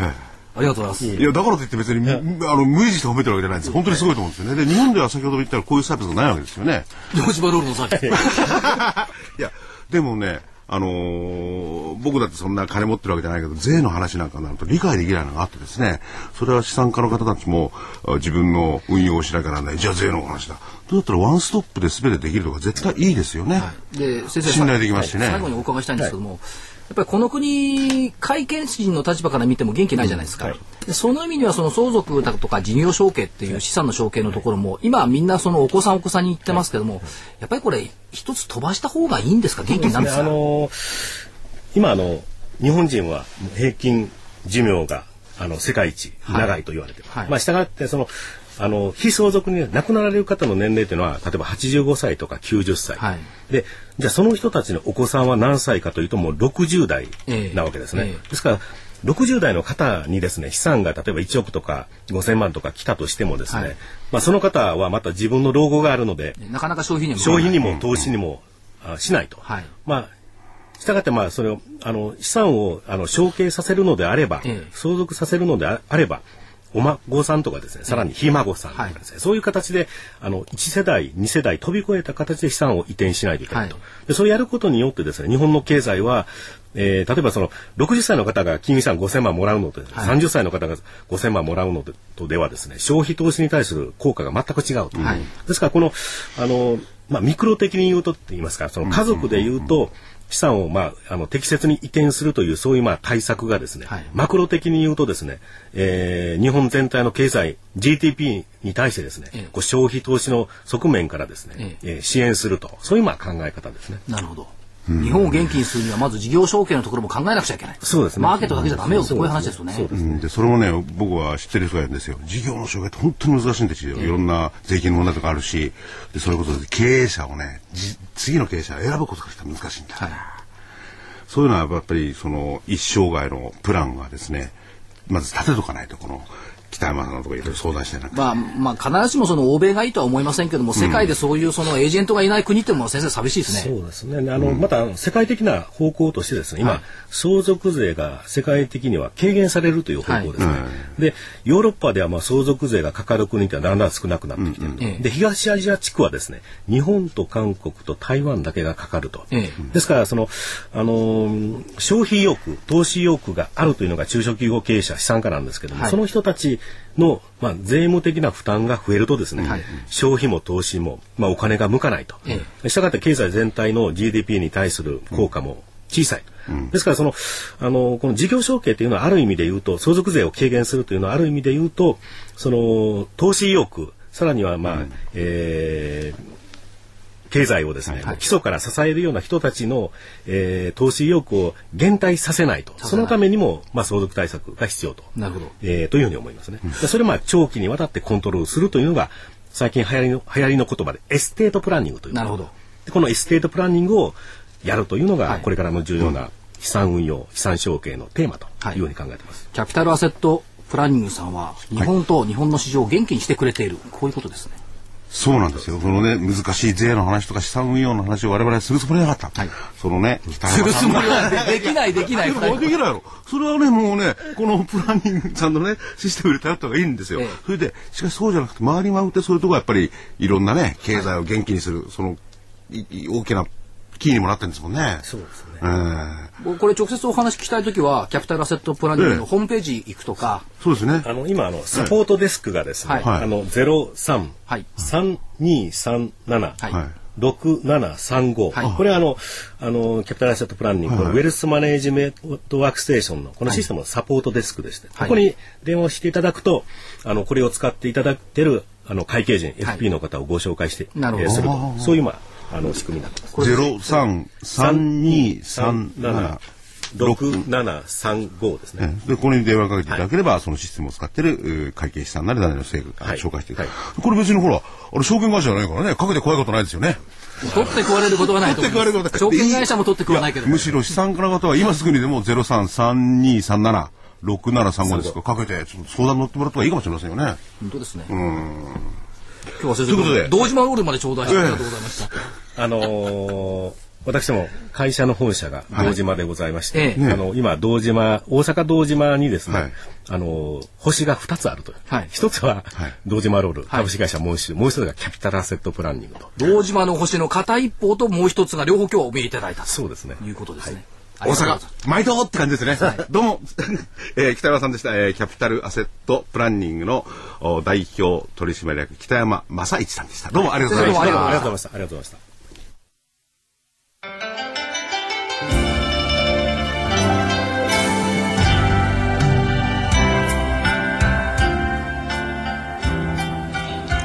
S1: ありがとうございます。
S3: いや、だからといって別に、あの、無理して褒めてるわけじゃないんです。本当にすごいと思うんですよね。で、日本では先ほど言ったらこういうサービスがないわけですよね。*laughs*
S1: 堂島ロールのサービス。
S3: いや、でもね、あのー僕だってそんな金持ってるわけじゃないけど、税の話なんかになると理解できないのがあってですね、それは資産家の方たちもあ自分の運用をしなきゃならない。じゃあ税の話だ。どうやったらワンストップで全てできるとか絶対いいですよね。
S1: で、先生、
S3: 信頼できますしね
S1: 最後にお伺いしたいんですけども、やっぱりこの国、会計士の立場から見ても元気ないじゃないですか。でその意味には、その相続だとか事業承継っていう資産の承継のところも、今はみんなそのお子さんお子さんに言ってますけども、やっぱりこれ、一つ飛ばした方がいいんですか？元気になるんですか？
S4: あの今あの日本人は平均寿命があの世界一長いと言われてる。
S1: はい。
S4: まあ従ってそのあの非相続に亡くなられる方の年齢というのは例えば85歳とか90歳、
S1: はい。
S4: でじゃあその人たちのお子さんは何歳かというともう60代なわけですね、
S1: ええ。ええ
S4: ですから60代の方にですね資産が例えば1億とか5000万とか来たとしてもですね、
S1: はい。
S4: まあ、その方はまた自分の老後があるので
S1: なかなか消費には向か
S4: 消費にも投資にも、あしないと。
S1: はい。
S4: まあしたがってまあそれをあの資産をあの承継させるのであれば、
S1: ええ。
S4: 相続させるのでああればお孫さんとかですねさらにひ孫さんとかですね、そういう形であの1世代2世代飛び越えた形で資産を移転しないといけないと、
S1: はい。
S4: でそれをやることによってですね日本の経済はえー例えばその60歳の方が金融資産5000万もらうのと、
S1: はい。
S4: 30歳の方が5000万もらうのとではですね消費投資に対する効果が全く違うと、
S1: はい。
S4: ですからこのあの、まあ、ミクロ的に言うとって言いますかその家族で言うと、資産を、まあ、あの適切に移転するというそういうまあ対策がですね、
S1: はい
S4: マクロ的に言うとですね、えー日本全体の経済 GDP に対してですね、
S1: ええ
S4: こう消費投資の側面からですね、
S1: え
S4: えー支援するとそういうまあ考え方ですね。
S1: なるほど。日本を元気にするにはまず事業承継のところも考えなくちゃいけない。
S4: そうですね
S1: マーケットだけじゃダメよってこういう話ですよね。
S3: うんで、それもね、僕は知ってる人がいるんですよ。事業の障害って本当に難しいんですよ。いろんな税金の問題とかあるし、で、それこそ経営者をね、じ次の経営者を選ぶことが難しいんだよね。そういうのはやっぱり、その、一生涯のプランがですね、まず立てとかないと、この、北山さんのところいろいろ相談してな。
S1: まあ、まあ、必ずしもその欧米がいいとは思いませんけども、世界でそういうそのエージェントがいない国っても先生寂しいですね。
S4: そうですね。あの、また世界的な方向としてですね、今、
S1: はい
S4: 相続税が世界的には軽減されるという方向ですね。で、ヨーロッパではまあ相続税がかかる国ってだんだん少なくなってきていると、
S1: ええ
S4: で、東アジア地区はですね、日本と韓国と台湾だけがかかると。
S1: ええ
S4: ですから、その、あのー消費意欲、投資意欲があるというのが中小企業経営者、資産家なんですけども、
S1: はい
S4: その人たちの、まあ、税務的な負担が増えるとですね、
S1: はい
S4: 消費も投資も、まあ、お金が向かないと。
S1: え
S4: したがって経済全体の GDP に対する効果も小さい。ですからそのあのこの事業承継というのはある意味で言うと相続税を軽減するというのはある意味で言うとその投資意欲さらにはまあ、えー経済をですね、基礎から支えるような人たちの、えー投資意欲を減退させないと。そのためにも、まあ、相続対策が必要と,、
S1: なるほど。
S4: えーというふうに思いますね。でそれをまあ長期にわたってコントロールするというのが最近流行りの流行りの言葉でエステートプランニングという。
S1: なるほど。
S4: でこのエステートプランニングをやるというのが、
S1: はい。
S4: これからの重要な資産運用、資産承継のテーマとい。うふうに考えています。
S1: キャピタルアセットプランニングさんは、日本と日本の市場を元気にしてくれている。こういうことですね。
S3: そうなんですよ。そのね、難しい税の話とか資産運用の話を我々はするつもりなかった。
S1: はい
S3: そのね、北
S1: するつ
S3: 山さん
S1: もりは *laughs* できない、できない。
S3: できないやろ。それはね、もうね、このプランニングさんのね、システムで頼った方がいいんですよ。
S1: ええ
S3: それで、しかしそうじゃなくて、回り回ってそういうところはやっぱり、いろんなね、経済を元気にする、その、いい大きなキーにもなってるんですもんね。
S4: そうですね。
S3: うん。
S1: これ直接お話聞きたいときは、キャピタルアセットプランニングのホームページ行くとか、
S3: そうですね。
S4: あの今あのサポートデスクがですね、
S1: はい。
S3: はい。
S4: あのゼロ三
S1: はい。
S4: 三二三七
S1: はい。
S3: はい。
S4: 六七三五。
S1: はい。
S4: これはあのあのキャピタルアセットプランニング、
S3: はい。
S4: ウェルスマネージメントワークステーションのこのシステムのサポートデスクでして、
S1: はい。
S4: ここに電話をしていただくとあのこれを使っていただいてるあの会計人 FP の方をご紹介して、
S1: なるほど。
S4: えーすると。そういうまああの仕組みになってます。
S3: ゼロ三三二三七
S4: 六七三五ですね。
S3: で、これに電話かけていただければ、そのシステムを使ってる、えー会計士さんなり誰の成果、
S4: はい
S3: 紹介していく、
S4: はい
S3: これ別にほら、あれ証券会社じゃないからね、かけて怖いことないですよね。
S1: 取って食われることはないと思います。証券会社も取って食わないけど。
S3: むしろ資産家の方は今すぐにでもゼロ三三二三七六七三五ですから、かけて、ちょっと相談乗ってもらった方がいいかもしれませんよね。
S1: 本当ですね。今日は先
S3: ということで
S1: 生、堂島ロールまで頂戴してありがとうございました。
S4: あのー私ども会社の本社が堂島でございまして、
S1: ええ。
S4: あの今堂島大阪堂島にですね、
S3: はい。
S4: あのー星が2つあるという、
S1: はい。
S4: 一つは
S3: はい。
S4: 堂島ロール、株式会社モンシュもう一つがキャピタルアセットプランニングと。
S1: 堂島の星の片一方ともう一つが両方今日はお見えいただいた
S4: そうですね。
S1: ということですね。あ
S3: 大阪、毎度って感じですね。どうも、えー北山さんでした、えーキャピタルアセットプランニングのお代表取締役北山正一さんでした。どうもありがとうございました。
S1: どうもありがとうございま
S4: した。ありがとうございました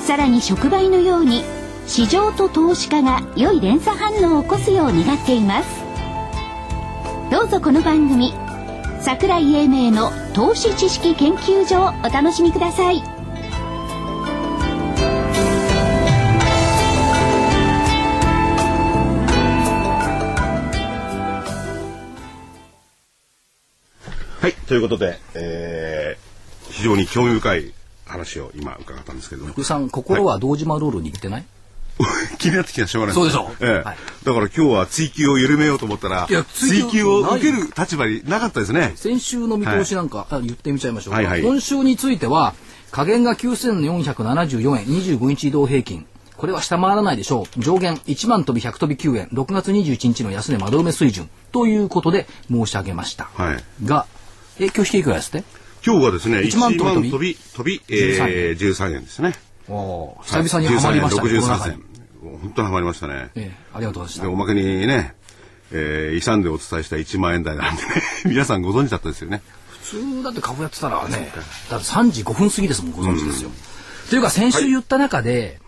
S2: さらに触媒のように市場と投資家が良い連鎖反応を起こすよう願っています。どうぞこの番組桜井英明の投資知識研究所をお楽しみください。
S3: はい、ということで、えー、非常に興味深い話を今伺ったんですけれど。も、
S1: 福井さん、心は堂島ロールに行ってない、*laughs*
S3: 気になってきたらしょうがない
S1: そうでしょう。
S3: ええ。
S1: はい。
S3: だから今日は追求を緩めようと思ったら、
S1: いや追求。
S3: を受ける立場になかったですね。
S1: 先週の見通しなんか、あ言ってみちゃいましょうか、
S3: はいはい。
S1: 今週については下限が9474円25日移動平均。これは下回らないでしょう。上限1万飛び100飛び9円。6月21日の安値窓埋め水準。ということで申し上げました、
S3: はい。
S1: がえ今日引けいくらですって？
S3: 今日はですね、
S1: 1
S3: 1
S1: 万
S3: 万
S1: 飛び
S3: 飛び、えー、13円ですね。
S1: おー久々にはまりましたね、
S3: 13
S1: この中に
S3: 円、63銭。本当にはまりましたね。
S1: ええありがとうござい
S3: で、
S1: ま
S3: おまけにね、えー、遺産でお伝えした1万円台なんでね、*laughs* 皆さんご存知だったですよね。
S1: した普通だって株やってたらねだって3時5分過ぎですもんご存知ですよ、というか先週言った中で、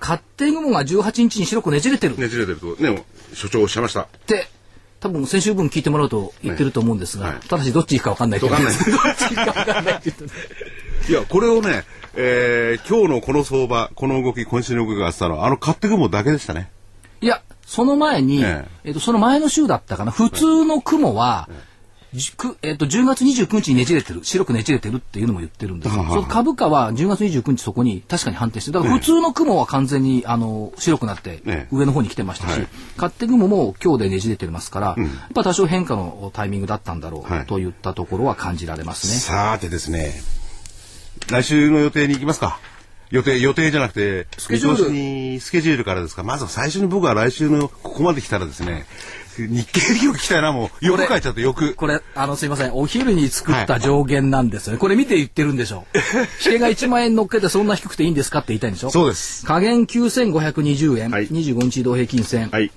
S1: 勝手雲が18日に白くねじれてる
S3: ねじれてると、ね、所長おっしゃいました。
S1: って多分先週分聞いてもらうと言ってると思うんですが、
S3: はい。
S1: ただしどっち行くか分かんないって言って
S3: わかんない。
S1: どっち行くか分かんないって言って
S3: いや、これをね、えー、今日のこの相場、この動き、今週の動きがあったのは、あの買って雲だけでしたね。
S1: いやその前に、
S3: え
S1: え。っとその前の週だったかな。普通の雲は、じくえっと10月29日にねじれてる白くねじれてるっていうのも言ってるんですよ。
S3: はは
S1: その株価は10月29日そこに確かに判定してるだから普通の雲は完全にあの白くなって
S3: ええ。
S1: 上の方に来てましたし、
S3: はい。
S1: 勝手雲も今日でねじれてますから、やっぱ多少変化のタイミングだったんだろ
S3: はい。
S1: うといったところは感じられますね。
S3: さてですね、来週の予定に行きますか。予定、予定じゃなくて、
S1: スケジュール。
S3: スケジュールからですか。まず最初に僕は来週のここまで来たらですね、日経記録来たいな、もう。欲書いちゃって、欲。
S1: これ、あの、すいません。お昼に作った上限なんですよね。これ見て言ってるんでしょう。引けが1万円乗っけてそんな低くていいんですかって言いたいんでしょ
S3: そうです。
S1: 下限9520円、
S3: はい
S1: 25日移動平均線。
S3: はい。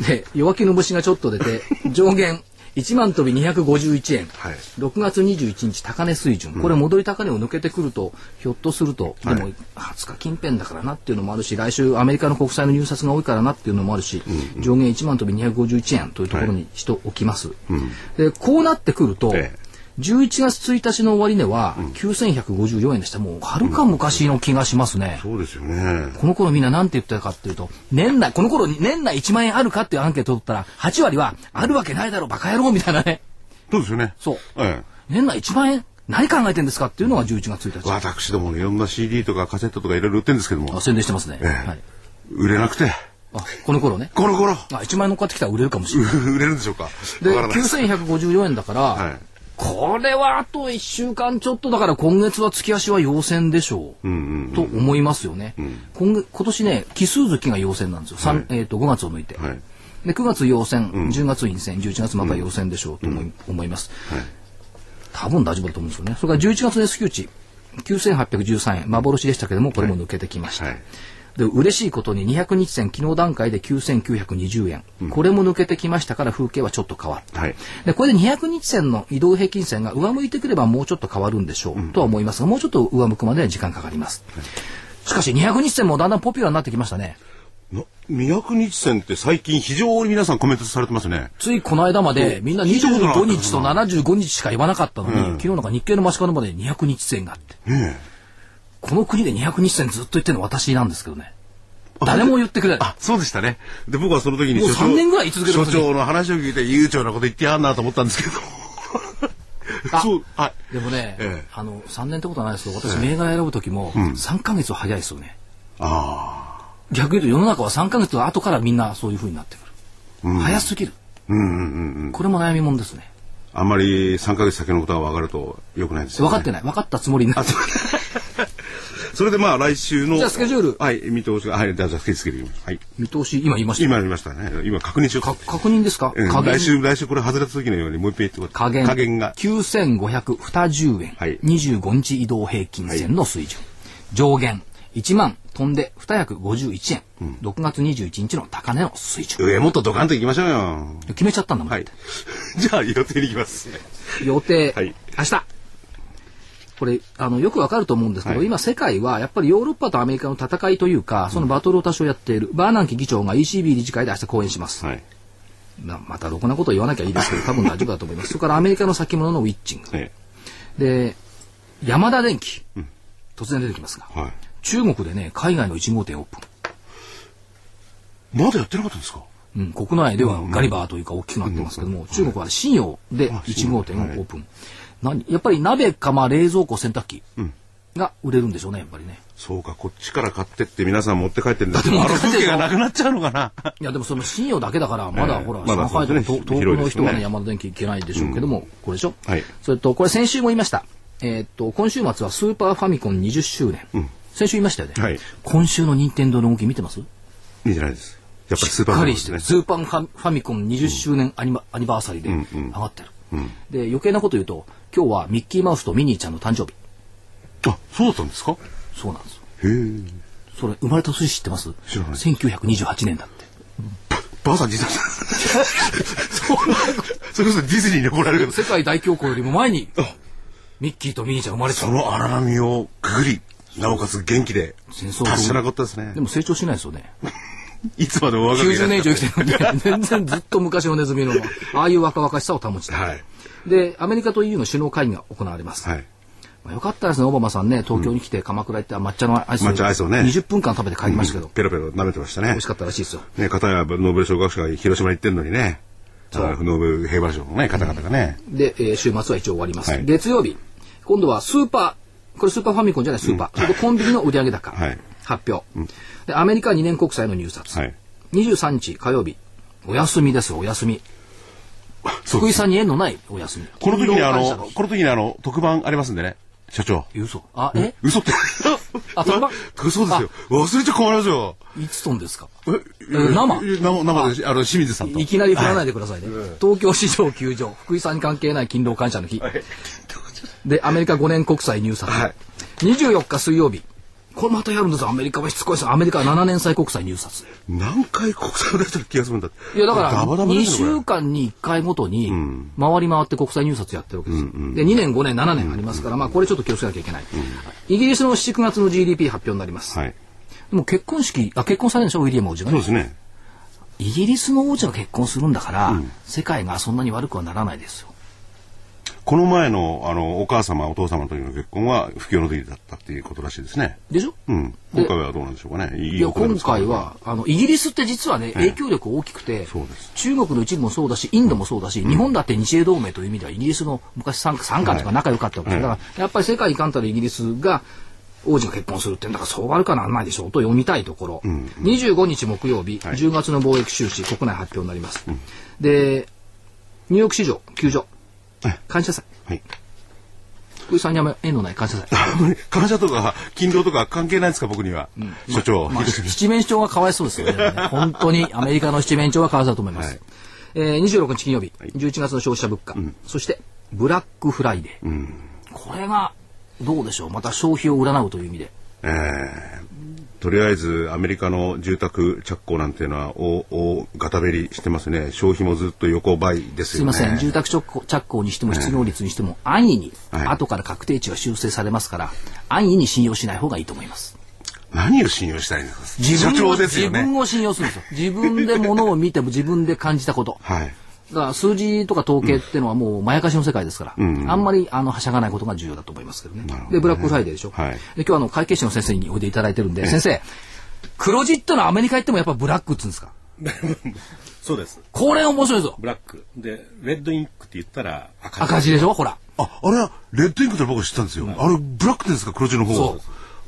S1: で、弱気の節がちょっと出て、上限1万飛び251円。
S3: はい。
S1: 6月21日高値水準。これ戻り高値を抜けてくると、ひょっとすると、でも20日近辺だからなっていうのもあるし、来週アメリカの国債の入札が多いからなっていうのもあるし、上限1万飛び251円というところにしておきます。で、こうなってくると、
S3: ええ
S1: 11月1日の終値は9154円でした。もうはるか昔の気がしますね。
S3: そうですよね。
S1: この頃みんな何て言ってたかっていうと、年内、この頃に年内1万円あるかっていうアンケート取ったら、8割は、あるわけないだろ、バカ野郎みたいなね。
S3: そうですよね。
S1: そう。
S3: ええ。
S1: 年内1万円何考えてんですかっていうのが11月1日。
S3: 私どもね、いろんな CD とかカセットとかいろいろ売ってるんですけども
S1: あ、宣伝してますね。
S3: ええ
S1: はい。
S3: 売れなくて、
S1: あ、この頃ね。
S3: この頃、
S1: あ、1万円乗っかってきたら売れるかもしれない。*laughs*
S3: 売れるんでしょうか。
S1: で、
S3: わからないです
S1: 9154円だから、
S3: はい
S1: これはあと1週間ちょっとだから今月は月足は陽線でしょう。と思いますよね。今月今年ね、奇数月が陽線なんですよ。三えっ、と、5月を抜いて。
S3: はい
S1: で、9月陽線、10月陰線、11月また陽線でしょうと思い,、思います。多分大丈夫だと思うんですよね。それから11月の S q 値、9813円、幻でしたけども、これも抜けてきました。
S3: はい
S1: で嬉しいことに200日線昨日段階で9920円、これも抜けてきましたから風景はちょっと変わった、
S3: はい。
S1: でこれで200日線の移動平均線が上向いてくればもうちょっと変わるんでしょう、とは思いますがもうちょっと上向くまでは時間かかります、しかし200日線もだんだんポピュラーになってきましたね。
S3: な200日線って最近非常に皆さんコメントされてますね。
S1: ついこの間までみんな
S3: 聞いたことなかった
S1: 25日と75日しか言わなかったのに、昨日なんか日経の街角まで200日線があって。
S3: ね
S1: この国で200日線ずっと言ってるのは私なんですけどね。誰も言ってくれない。
S3: あ、そうでしたね。で、僕はその時に
S1: もう3年ぐらい続け
S3: 所長の話を聞いて悠長なこと言ってやんなと思ったんですけど。
S1: あ
S3: そう、はい。
S1: でもね、
S3: ええ。
S1: あの3年ってことはないですけど私銘柄選ぶ時も3ヶ月は早いですよね、
S3: あ
S1: 逆に言うと世の中は3ヶ月後からみんなそういう風になってくる、早すぎる、これも悩みもんですね。
S3: あ。あんまり3ヶ月先のことが分かると良くないですよ、ね。
S1: 分かってない。分かったつもりになって
S3: それでまあ来週の。
S1: じゃあスケジュール。
S3: はい、見通しが、はい、じゃあスケジュール。はい。
S1: 見通し今言いました。
S3: 今見ましたね。今確認しよう
S1: か確認ですか、
S3: うん。来週、来週これ外れた時のようにもう一遍言ってください。
S1: 加減。
S3: 加減が。
S1: 9520円、
S3: はい。
S1: 25日移動平均線の水準、上限。1万。飛んで。251円、6月21日の高値の水準。
S3: 上もっとドカンと行きましょうよ。
S1: 決めちゃったんだもん、
S3: はい。*laughs* じゃあ予定に行きます。
S1: 予定、
S3: はい。
S1: 明日これあのよくわかると思うんですけど、
S3: はい。
S1: 今世界はやっぱりヨーロッパとアメリカの戦いというかそのバトルを多少やっている、バーナンキ議長が ECB 理事会で明日講演します、
S3: はい。
S1: ままたろくなこと言わなきゃいいですけど *laughs* 多分大丈夫だと思います。それからアメリカの先物のウィッチング。
S3: え
S1: で山田電機、突然出てきますが、
S3: え。はい。
S1: 中国でね海外の1号店オープン。
S3: まだやってなかったんですか？
S1: うん、国内ではガリバーというか大きくなってますけども、中国は信用で1号店をオープン。何やっぱり鍋釜冷蔵庫洗濯機が売れるんでしょうね、やっぱりね。
S3: そうか、こっちから買ってって皆さん持って帰ってるんだけど、あの
S1: だって持って帰ってる
S3: 風景がなくなっちゃうのかな。
S1: いや、でもその信用だけだから、まだほら、
S3: まだ
S1: 上海とか
S3: そう
S1: の人はね、山田電機行けないでしょうけども、これでしょ
S3: はい
S1: それと、これ先週も言いました。えーっと、今週末はスーパーファミコン20周年。先週言いましたよね。
S3: はい
S1: 今週の任天堂の動き見てます？
S3: いいんじゃないです。やっぱりスーパー。ファミコンですね。
S1: スーパーファミコン20周年アニ,、アニバーサリーで上がってる。で、余計なこと言うと、今日はミッキーマウスとミニーちゃんの誕生日。
S3: あ、そうだったんですか？
S1: そうなんですよ。
S3: へえ。
S1: それ、生まれた年知ってます？
S3: 知らない
S1: ?1928 年だって。
S3: ばあさん実は。*laughs* それこそディズニーに怒られる
S1: 世界大恐慌よりも前に、ミッキーとミニーちゃん生まれてた
S3: そ。の荒波をくぐり、なおかつ元気で、
S1: 戦争
S3: 達者なことですね
S1: で。も成長しないですよね。*laughs*
S3: いつまでも若くいら
S1: 90年以上
S3: れ
S1: 生きてるんで、全然ずっと昔のネズミの、ああいう若々しさを保ちたい。
S3: はい。
S1: で、アメリカと EU の首脳会議が行われます。
S3: はい。
S1: まあよかったですね、オバマさんね、東京に来て鎌倉行って抹茶のアイスを
S3: 抹茶アイスをね
S1: 20分間食べて帰りましたけど、
S3: ペロペロ舐めてましたね
S1: 美味し。かったらしいですよ。
S3: ね、片やノーベル賞学者が広島に行ってんのにね。あノーベル平和賞のね、方々がね。
S1: で、えー週末は一応終わります。
S3: はい
S1: 月曜日、今度はスーパー、これスーパーファミコンじゃないスーパー、それとコンビニの売上高、
S3: はい
S1: 発表、で、アメリカ2年国債の入札、
S3: はい。
S1: 23日火曜日、お休みですよ、お休み。福井さんに縁のないお休み。
S3: この時にあの、この時にあの、特番ありますんでね。社長。
S1: 嘘。あ、え？
S3: 嘘って。*laughs*
S1: あ特番？*laughs*
S3: そうですよ。忘れちゃ困りますよ。
S1: いつ飛んですか？
S3: え
S1: 生？
S3: 生生で、あの、清水さんと。
S1: いきなり振らないでくださいね。東京市場休場、福井さんに関係ない勤労感謝の日。で、アメリカ5年国債入札。
S3: はい
S1: 24日水曜日。これまたやるんですよ。アメリカはしつこいですよ。アメリカは7年債国債入札。
S3: 何回国債を出してる気がするんだって。
S1: いや、だから、
S3: ダバダバ
S1: 2
S3: ですよこれ
S1: 週間に1回ごとに、回り回って国債入札やってるわけですよ。で、2年、5年、7年ありますから、まあ、これちょっと気をつけなきゃいけない。イギリスの7、9月の GDP 発表になります。
S3: はい。
S1: でも結婚式、あ、結婚されるんでしょウィリアム王子がね
S3: そうですね。
S1: イギリスの王子が結婚するんだから、世界がそんなに悪くはならないですよ。
S3: この前のあのお母様お父様の時の結婚は不況の時だったっていうことらしいですね。
S1: でしょ？
S3: うん。今回はどうなんでしょうかね。い
S1: いや今回はあのイギリスって実はね影響力大きくて、中国の一部もそうだしインドもそうだし、日本だって日英同盟という意味ではイギリスの昔参参加とか仲良かったわけだからやっぱり世界に冠たるイギリスが王子が結婚するってんだからそう悪かなんないでしょうと読みたいところ、25日木曜日、10月の貿易収支国内発表になります、でニューヨーク市場休場感謝祭
S3: はい。
S1: 福井さんには縁のない感謝祭 *laughs*
S3: 感謝とか勤労とか関係ないですか僕には？所長。
S1: まあ、七面鳥がかわいそうですよね。*laughs* 本当にアメリカの七面鳥はかわいそうだと思います。
S3: はい
S1: えー、26日金曜日、11月の消費者物価、そしてブラックフライデー。これがどうでしょうまた消費を占うという意味で。
S3: えーとりあえずアメリカの住宅着工なんていうのは大大ガタベリしてますね。消費もずっと横ばいですよね。
S1: すいません、住宅着工着工にしても失業率にしても安易に、
S3: はい。
S1: 後から確定値が修正されますから、安易に信用しない方がいいと思います。
S3: 何を信用したいんですか？
S1: 自分を自分を信用するんですよ。自分で物を見ても自分で感じたこと。
S3: はい
S1: だから数字とか統計っていうのはもうまやかしの世界ですから、あんまりあのはしゃがないことが重要だと思いますけどね。で、ブラックフライデーでしょ。
S3: はい
S1: で、今日あの会計士の先生においでいただいてるんで、先生、黒字ってのはアメリカ行ってもやっぱブラックっつうんですか？*laughs*
S4: そうです。
S1: これ面白いぞ。
S4: ブラック。で、 red ink って言ったら赤字。
S1: 赤字でしょ？ほら。
S3: ああれは red ink って僕知ったんですよ、あれブラックですか？黒字の方
S1: そ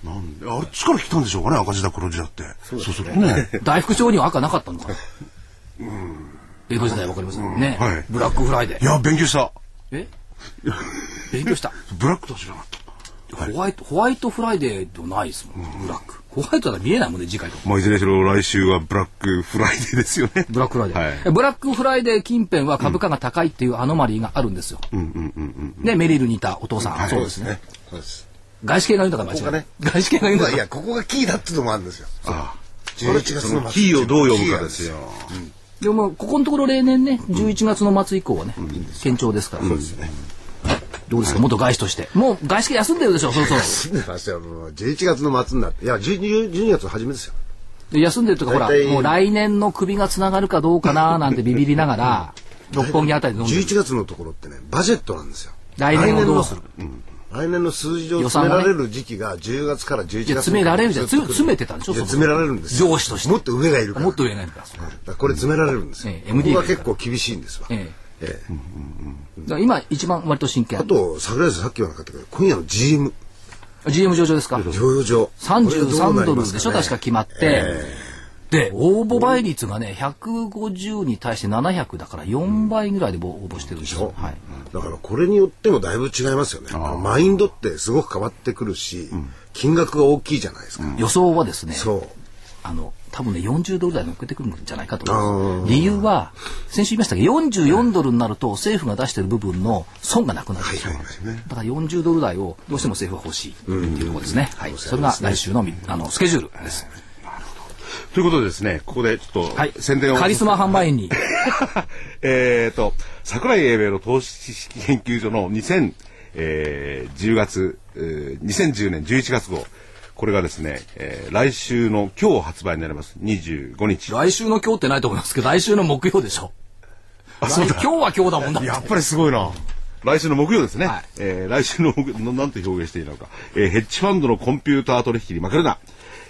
S3: なんであれ力来たんでしょうかね？赤字だ黒字だってそうするとね *laughs*
S1: 大福帳には赤なかったのかな？江戸時代わかりますね、
S3: はい
S1: ブラックフライデー。
S3: いや勉強した
S1: え？勉強した？
S3: ブラックとは知らなかった
S1: ホワイト、ホワイトフライデーではないですもん、ブラック。ホワイトだら見えないもんね、次回とか。
S3: まあいずれにしろ来週はブラックフライデーですよね
S1: ブラックフライデー、
S3: はい
S1: えブラックフライデー近辺は株価が高いっていうアノマリーがあるんですよ。で、メリルにいたお父さん、そうですね。
S5: そうです。
S1: 外資系が言うんだから間違いない。
S5: ね
S1: 外資系が言うんだから。
S5: いや、ここがキーだっていうのもあるんですよ。
S3: あ
S5: 11月
S3: そ
S5: の
S3: のキーをどう読むかですよ
S1: でも、ここのところ例年ね、11月の末以降はね、堅調ですから。そうですね。どうですか、元外資として。もう外資系休んでるでしょ、そろそろ。*laughs*
S5: 住んでましたよ。もう11月の末になって。いや、12, 12月初めですよ。
S1: で休んでるとか、ほら、もう来年の首がつながるかどうかななんてビビりながら、六本木あたりで飲んでる。
S5: 11月のところってね、バジェットなんですよ。
S1: 来年をどうする？
S5: 来年の数字を詰められる時期が10月から11月
S1: 詰められるじゃん。詰めてたんでしょ
S5: 詰められるんですよ。
S1: 上司として。
S5: もっと上がいるから。
S1: もっと上ないから。
S5: だからこれ詰められるんですよ、
S1: ええ
S5: こ
S1: MD
S5: こが結構厳しいんですわ、
S1: ええ。今一番割と真剣。
S5: あ。と桜井さんさっき言わなかったけど今夜の GM
S1: GM 上場ですか？
S5: 上場。上
S1: 33ドルでしょ、
S5: ね。
S1: 確か決まって。で、応募倍率がね、150に対して700だから4倍ぐらいで応募してるんですよ。はい。
S5: だからこれによってもだいぶ違いますよねマインドってすごく変わってくるし、金額が大きいじゃないですか、
S1: 予想はですね、
S5: そう
S1: あの、多分ね、40ドル台乗っけてくるんじゃないかと思います。理由は、先週言いましたけど、44ドルになると政府が出してる部分の損がなくなるでしょ。だから40ドル台をどうしても政府は欲しいっていうところですね。はい。それが来週のみあのスケジュールです。
S3: ということでですねここでちょっと
S1: はい。
S3: 宣伝を
S1: カリスマ販売員に。*laughs*
S3: えっと、桜井英明の投資知識研究所の2010、えー10月、えー2010年11月号。これがですね、えー来週の今日発売になります。25日。
S1: 来週の今日ってないと思いますけど、来週の木曜でしょ。
S3: あ、そうだ。
S1: 来今日は今日だもんだ。
S3: やっぱりすごいな。来週の木曜ですね。
S1: はい
S3: えー来週の木のなんて表現していいのか。えーヘッジファンドのコンピューター取引に負けるな。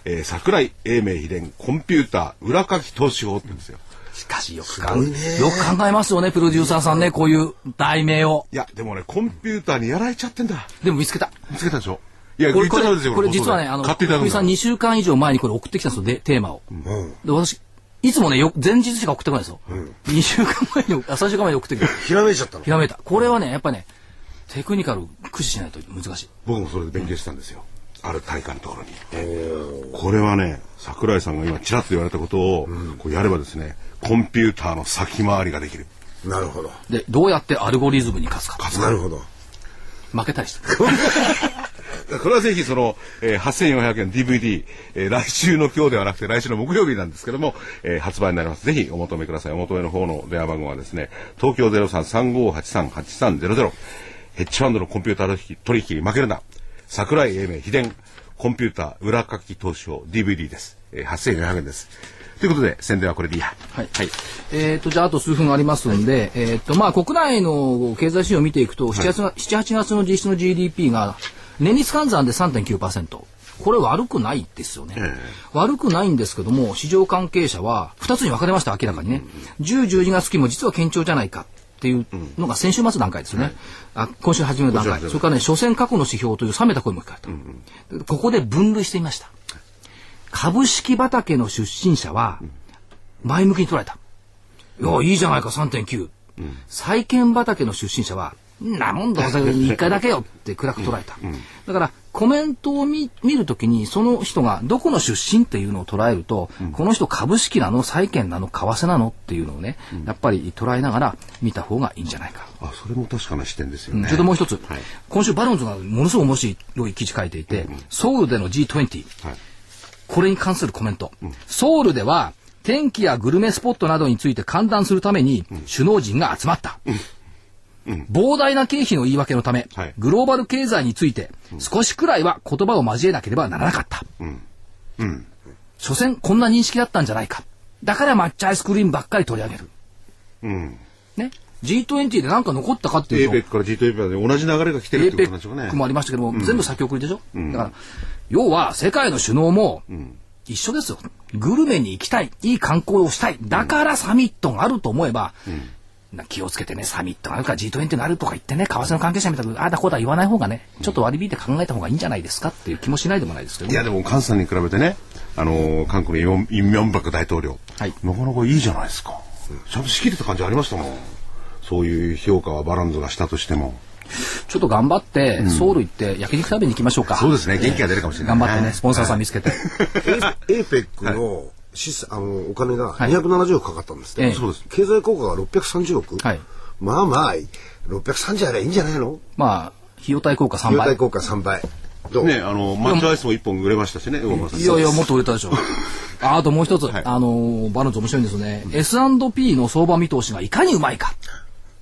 S3: えー桜井英明秘伝コンピューター裏書き投資法って言うんですよ。
S1: しかしよく考え、よく考えますよね、プロデューサーさんね、こういう題名を。
S3: いや、でもね、コンピューターにやられちゃってんだ。
S1: でも見つけた。
S3: 見つけたでしょ？いや、
S1: これ、これこれ実はね、あの、福井さん2週間以上前にこれ送ってきたんですよ、でテーマを。で、私、いつもね、よ前日しか送ってこないですよ。2週間前に、あ、3週間前に送ってきて、
S5: ひらめいちゃったの
S1: ひらめいた。これはね、やっぱね、テクニカル駆使しないと難しい。
S3: 僕もそれで勉強したんですよ。ある大会のところに行って。これはね、桜井さんが今ちらっと言われたことを、こうやればですね、コンピューターの先回りができる。
S5: なるほど
S1: で、どうやってアルゴリズムに勝つか。
S5: なるほど
S1: 負けたりして。*laughs*
S3: これはぜひその、えー、8400円 DVD、えー来週の今日ではなくて来週の木曜日なんですけども、えー発売になります。ぜひお求めください。お求めの方の電話番号はですね、東京0335838300、ヘッジファンドのコンピューター取引取引に負けるな、桜井英明秘伝コンピューター裏書き投資法 DVD です。えー、8400円です。ということで、宣伝はこれでいいや。
S1: はい。はい。えっ、と、じゃあ、あと数分ありますんで、えっ、と、まあ、国内の経済指標を見ていくと、7月が、7、8月の実質の GDP が、年率換算で3.9%。これ悪くないですよね、悪くないんですけども、市場関係者は2つに分かれました、明らかにね。10、12月期も実は堅調じゃないか。っていうのが先週末段階ですよね。あ今週初めの段階。それからね、所詮過去の指標という冷めた声も聞かれた。ここで分類してみました。株式畑の出身者は、前向きに捉えた。いや、いいじゃないか、3.9。債券畑の出身者は、んなもんだ、一回だけよって暗く捉えた。だから、コメントを見見るときに、その人がどこの出身っていうのを捉えると、この人株式なの、債券なの、為替なのっていうのをね、やっぱり捉えながら見た方がいいんじゃないか。
S3: あ、それも確かな視点ですよね。
S1: それともう一つ、今週バロンズがものすごく面白い記事書いていて、ソウルでの G20、これに関するコメント。ソウルでは、天気やグルメスポットなどについて歓談するために首脳陣が集まった。膨大な経費の言い訳のため、
S3: はい
S1: グローバル経済について少しくらいは言葉を交えなければならなかった。所詮こんな認識だったんじゃないか。だから抹茶アイスクリームばっかり取り上げる。
S3: うん。
S1: ね？G20 で何か残ったかっていうと、
S3: APEC から G20 まで同じ流れが来てるってことね
S1: APEC。もありましたけども、全部先送りでしょ、だから、要は世界の首脳も一緒ですよ。グルメに行きたい、いい観光をしたい。だからサミットがあると思えば、な気をつけてね、サミットがあるから G20 があるとか言ってね、為替の関係者みたいな、ああだこうだ言わない方がね、ちょっと割り引いて考えた方がいいんじゃないですかっていう気もしないでもないですけど
S3: いや、でも、菅さんに比べてね、あのー韓国のイ・イ・ミョンバク大統領、
S1: はい
S3: なかなかいいじゃないですか。ちゃんと仕切れた感じありましたもん。そういう評価はバランズがしたとしても。
S1: ちょっと頑張って、ソウル行って焼肉食べに行きましょうか。
S3: そうですね、元気が出るかもしれない、
S1: 頑張ってね、スポンサーさん見つけて。
S5: APEC の資産、あのお金が270億かかったんですって、
S1: ええ。
S3: そうです。
S5: 経済効果が630億、
S1: はい。
S5: まあまあ630あればいいんじゃないの？
S1: まあ、費用対効果3倍。
S5: 費用対。効果3倍。どう、
S3: ね、あの、抹茶アイスも一本売れましたしね。
S1: いやいや、もっと売れたでしょ。あ *laughs* あともう一つ、
S3: はい。
S1: あのーバランス面白いんですよね。S&P の相場見通しがいかにうまいか。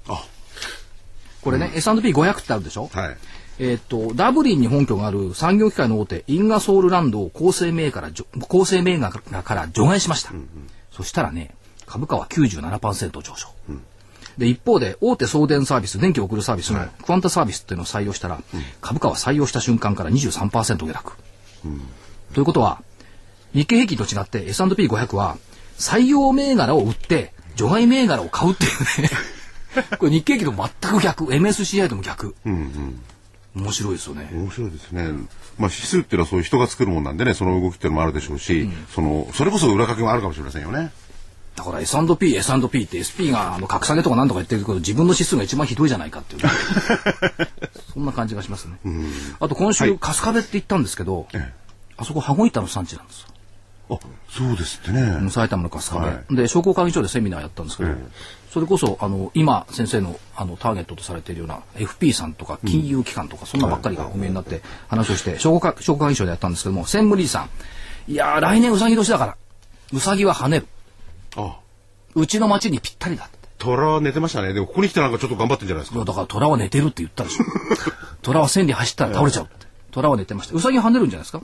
S3: あ、
S1: これね、S&P500 ってあるでしょ？
S3: はい。
S1: えーっと、ダブリンに本拠がある産業機械の大手、インガソールランドを構成銘から、構成銘柄から除外しました。そしたらね、株価は97%上昇。で、一方で、大手送電サービス、電気を送るサービスのクワンタサービスっていうのを採用したら、株価は採用した瞬間から23%下落。ということは、日経平均と違って S&P500 は、採用銘柄を売って、除外銘柄を買うっていうね。*laughs* これ日経平均と全く逆。MSCI とも逆。面白いですよね。
S3: 面白いですね。まあ、指数っていうのはそういう人が作るもんなんでね、その動きっていうのもあるでしょうし、その、それこそ裏掛けもあるかもしれませんよね。
S1: だから S&P、S&P って SP があの格下げとかなんとか言ってるけど、自分の指数が一番ひどいじゃないかっていう。*laughs* そんな感じがしますね。あと今週、春日部って言ったんですけど、
S3: え
S1: あそこ羽子板の産地なんですよ。
S3: あ、そうですってね。
S1: 埼玉の春日部、
S3: は
S1: で商工会議所でセミナーやったんですけど、それこそあの今先生のあのターゲットとされているような FP さんとか金融機関とか、そんなばっかりがお見えになって話をして商工会商工会議所でやったんですけども専務理事さん。いやー来年うさぎ年だから。うさぎは跳ねる。
S3: あ、
S1: うちの町にぴったりだ。って
S3: 虎は寝てましたね。でも、ここに来てなんかちょっと頑張ってんじゃないですか。
S1: いやだから虎は寝てるって言ったでしょ。虎は千里走ったら倒れちゃうって。虎は寝てました。うさぎは跳ねるんじゃないですか。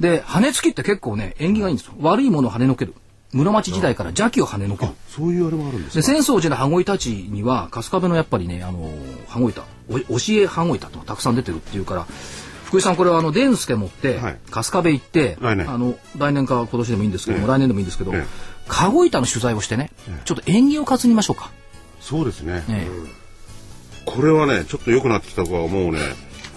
S1: で跳ねつきって結構ね縁起がいいんですよ。悪いものを跳ねのける室町時代から邪気を跳ねのける。
S3: そういうあれもあるんです
S1: で
S3: ね。
S1: 浅草寺の羽子板地には春日部のやっぱりねあの羽子板お教え羽子板とたくさん出てるっていうから福井さんこれはあの伝助持って、
S3: はい。
S1: 春日部行って
S3: 来年。
S1: あの来年か今年でもいいんですけども、来年でもいいんですけど、
S3: ええ。
S1: 羽子板の取材をしてね、ちょっと縁起を担ぎましょうか、
S3: そうですね。
S1: え
S3: これはね、ちょっと良くなってきた子はもうね、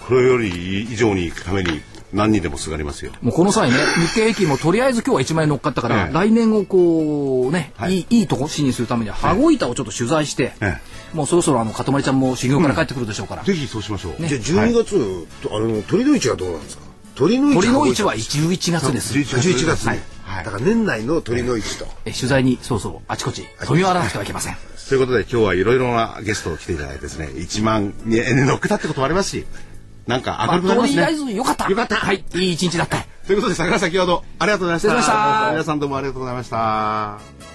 S3: これより以上に行くために何にでもすがりますよ。
S1: えもうこの際ね日経平均もとりあえず今日は1万円乗っかったから、
S3: ええ。
S1: 来年をこうね、
S3: はい。
S1: い、いいいとこしにするためには羽子板をちょっと取材して、
S3: え
S1: もうそろそろあのかとまりちゃんも修行から帰ってくるでしょうから、
S3: ぜひそうしましょう。
S5: じゃあ12月、とあの鳥の市はどうなんですか？鳥の市
S1: 鳥の市は
S5: 11
S1: 11月です。
S5: 月。月。
S1: はい。
S5: ね、だから年内の鳥の市と、
S1: え取材にそうそうあちこち飛び回らなくてはいけません。
S3: ということで今日はいろいろなゲストを来ていただいてですね、1万円乗っけたってこともありますし、なんか明るくなりますね。
S1: とりあえずよかった
S3: よかった
S1: はいいい一日だった
S3: ということで、桜井先ほどありがとうございました。
S1: した
S3: 皆さんどうもありがとうございました。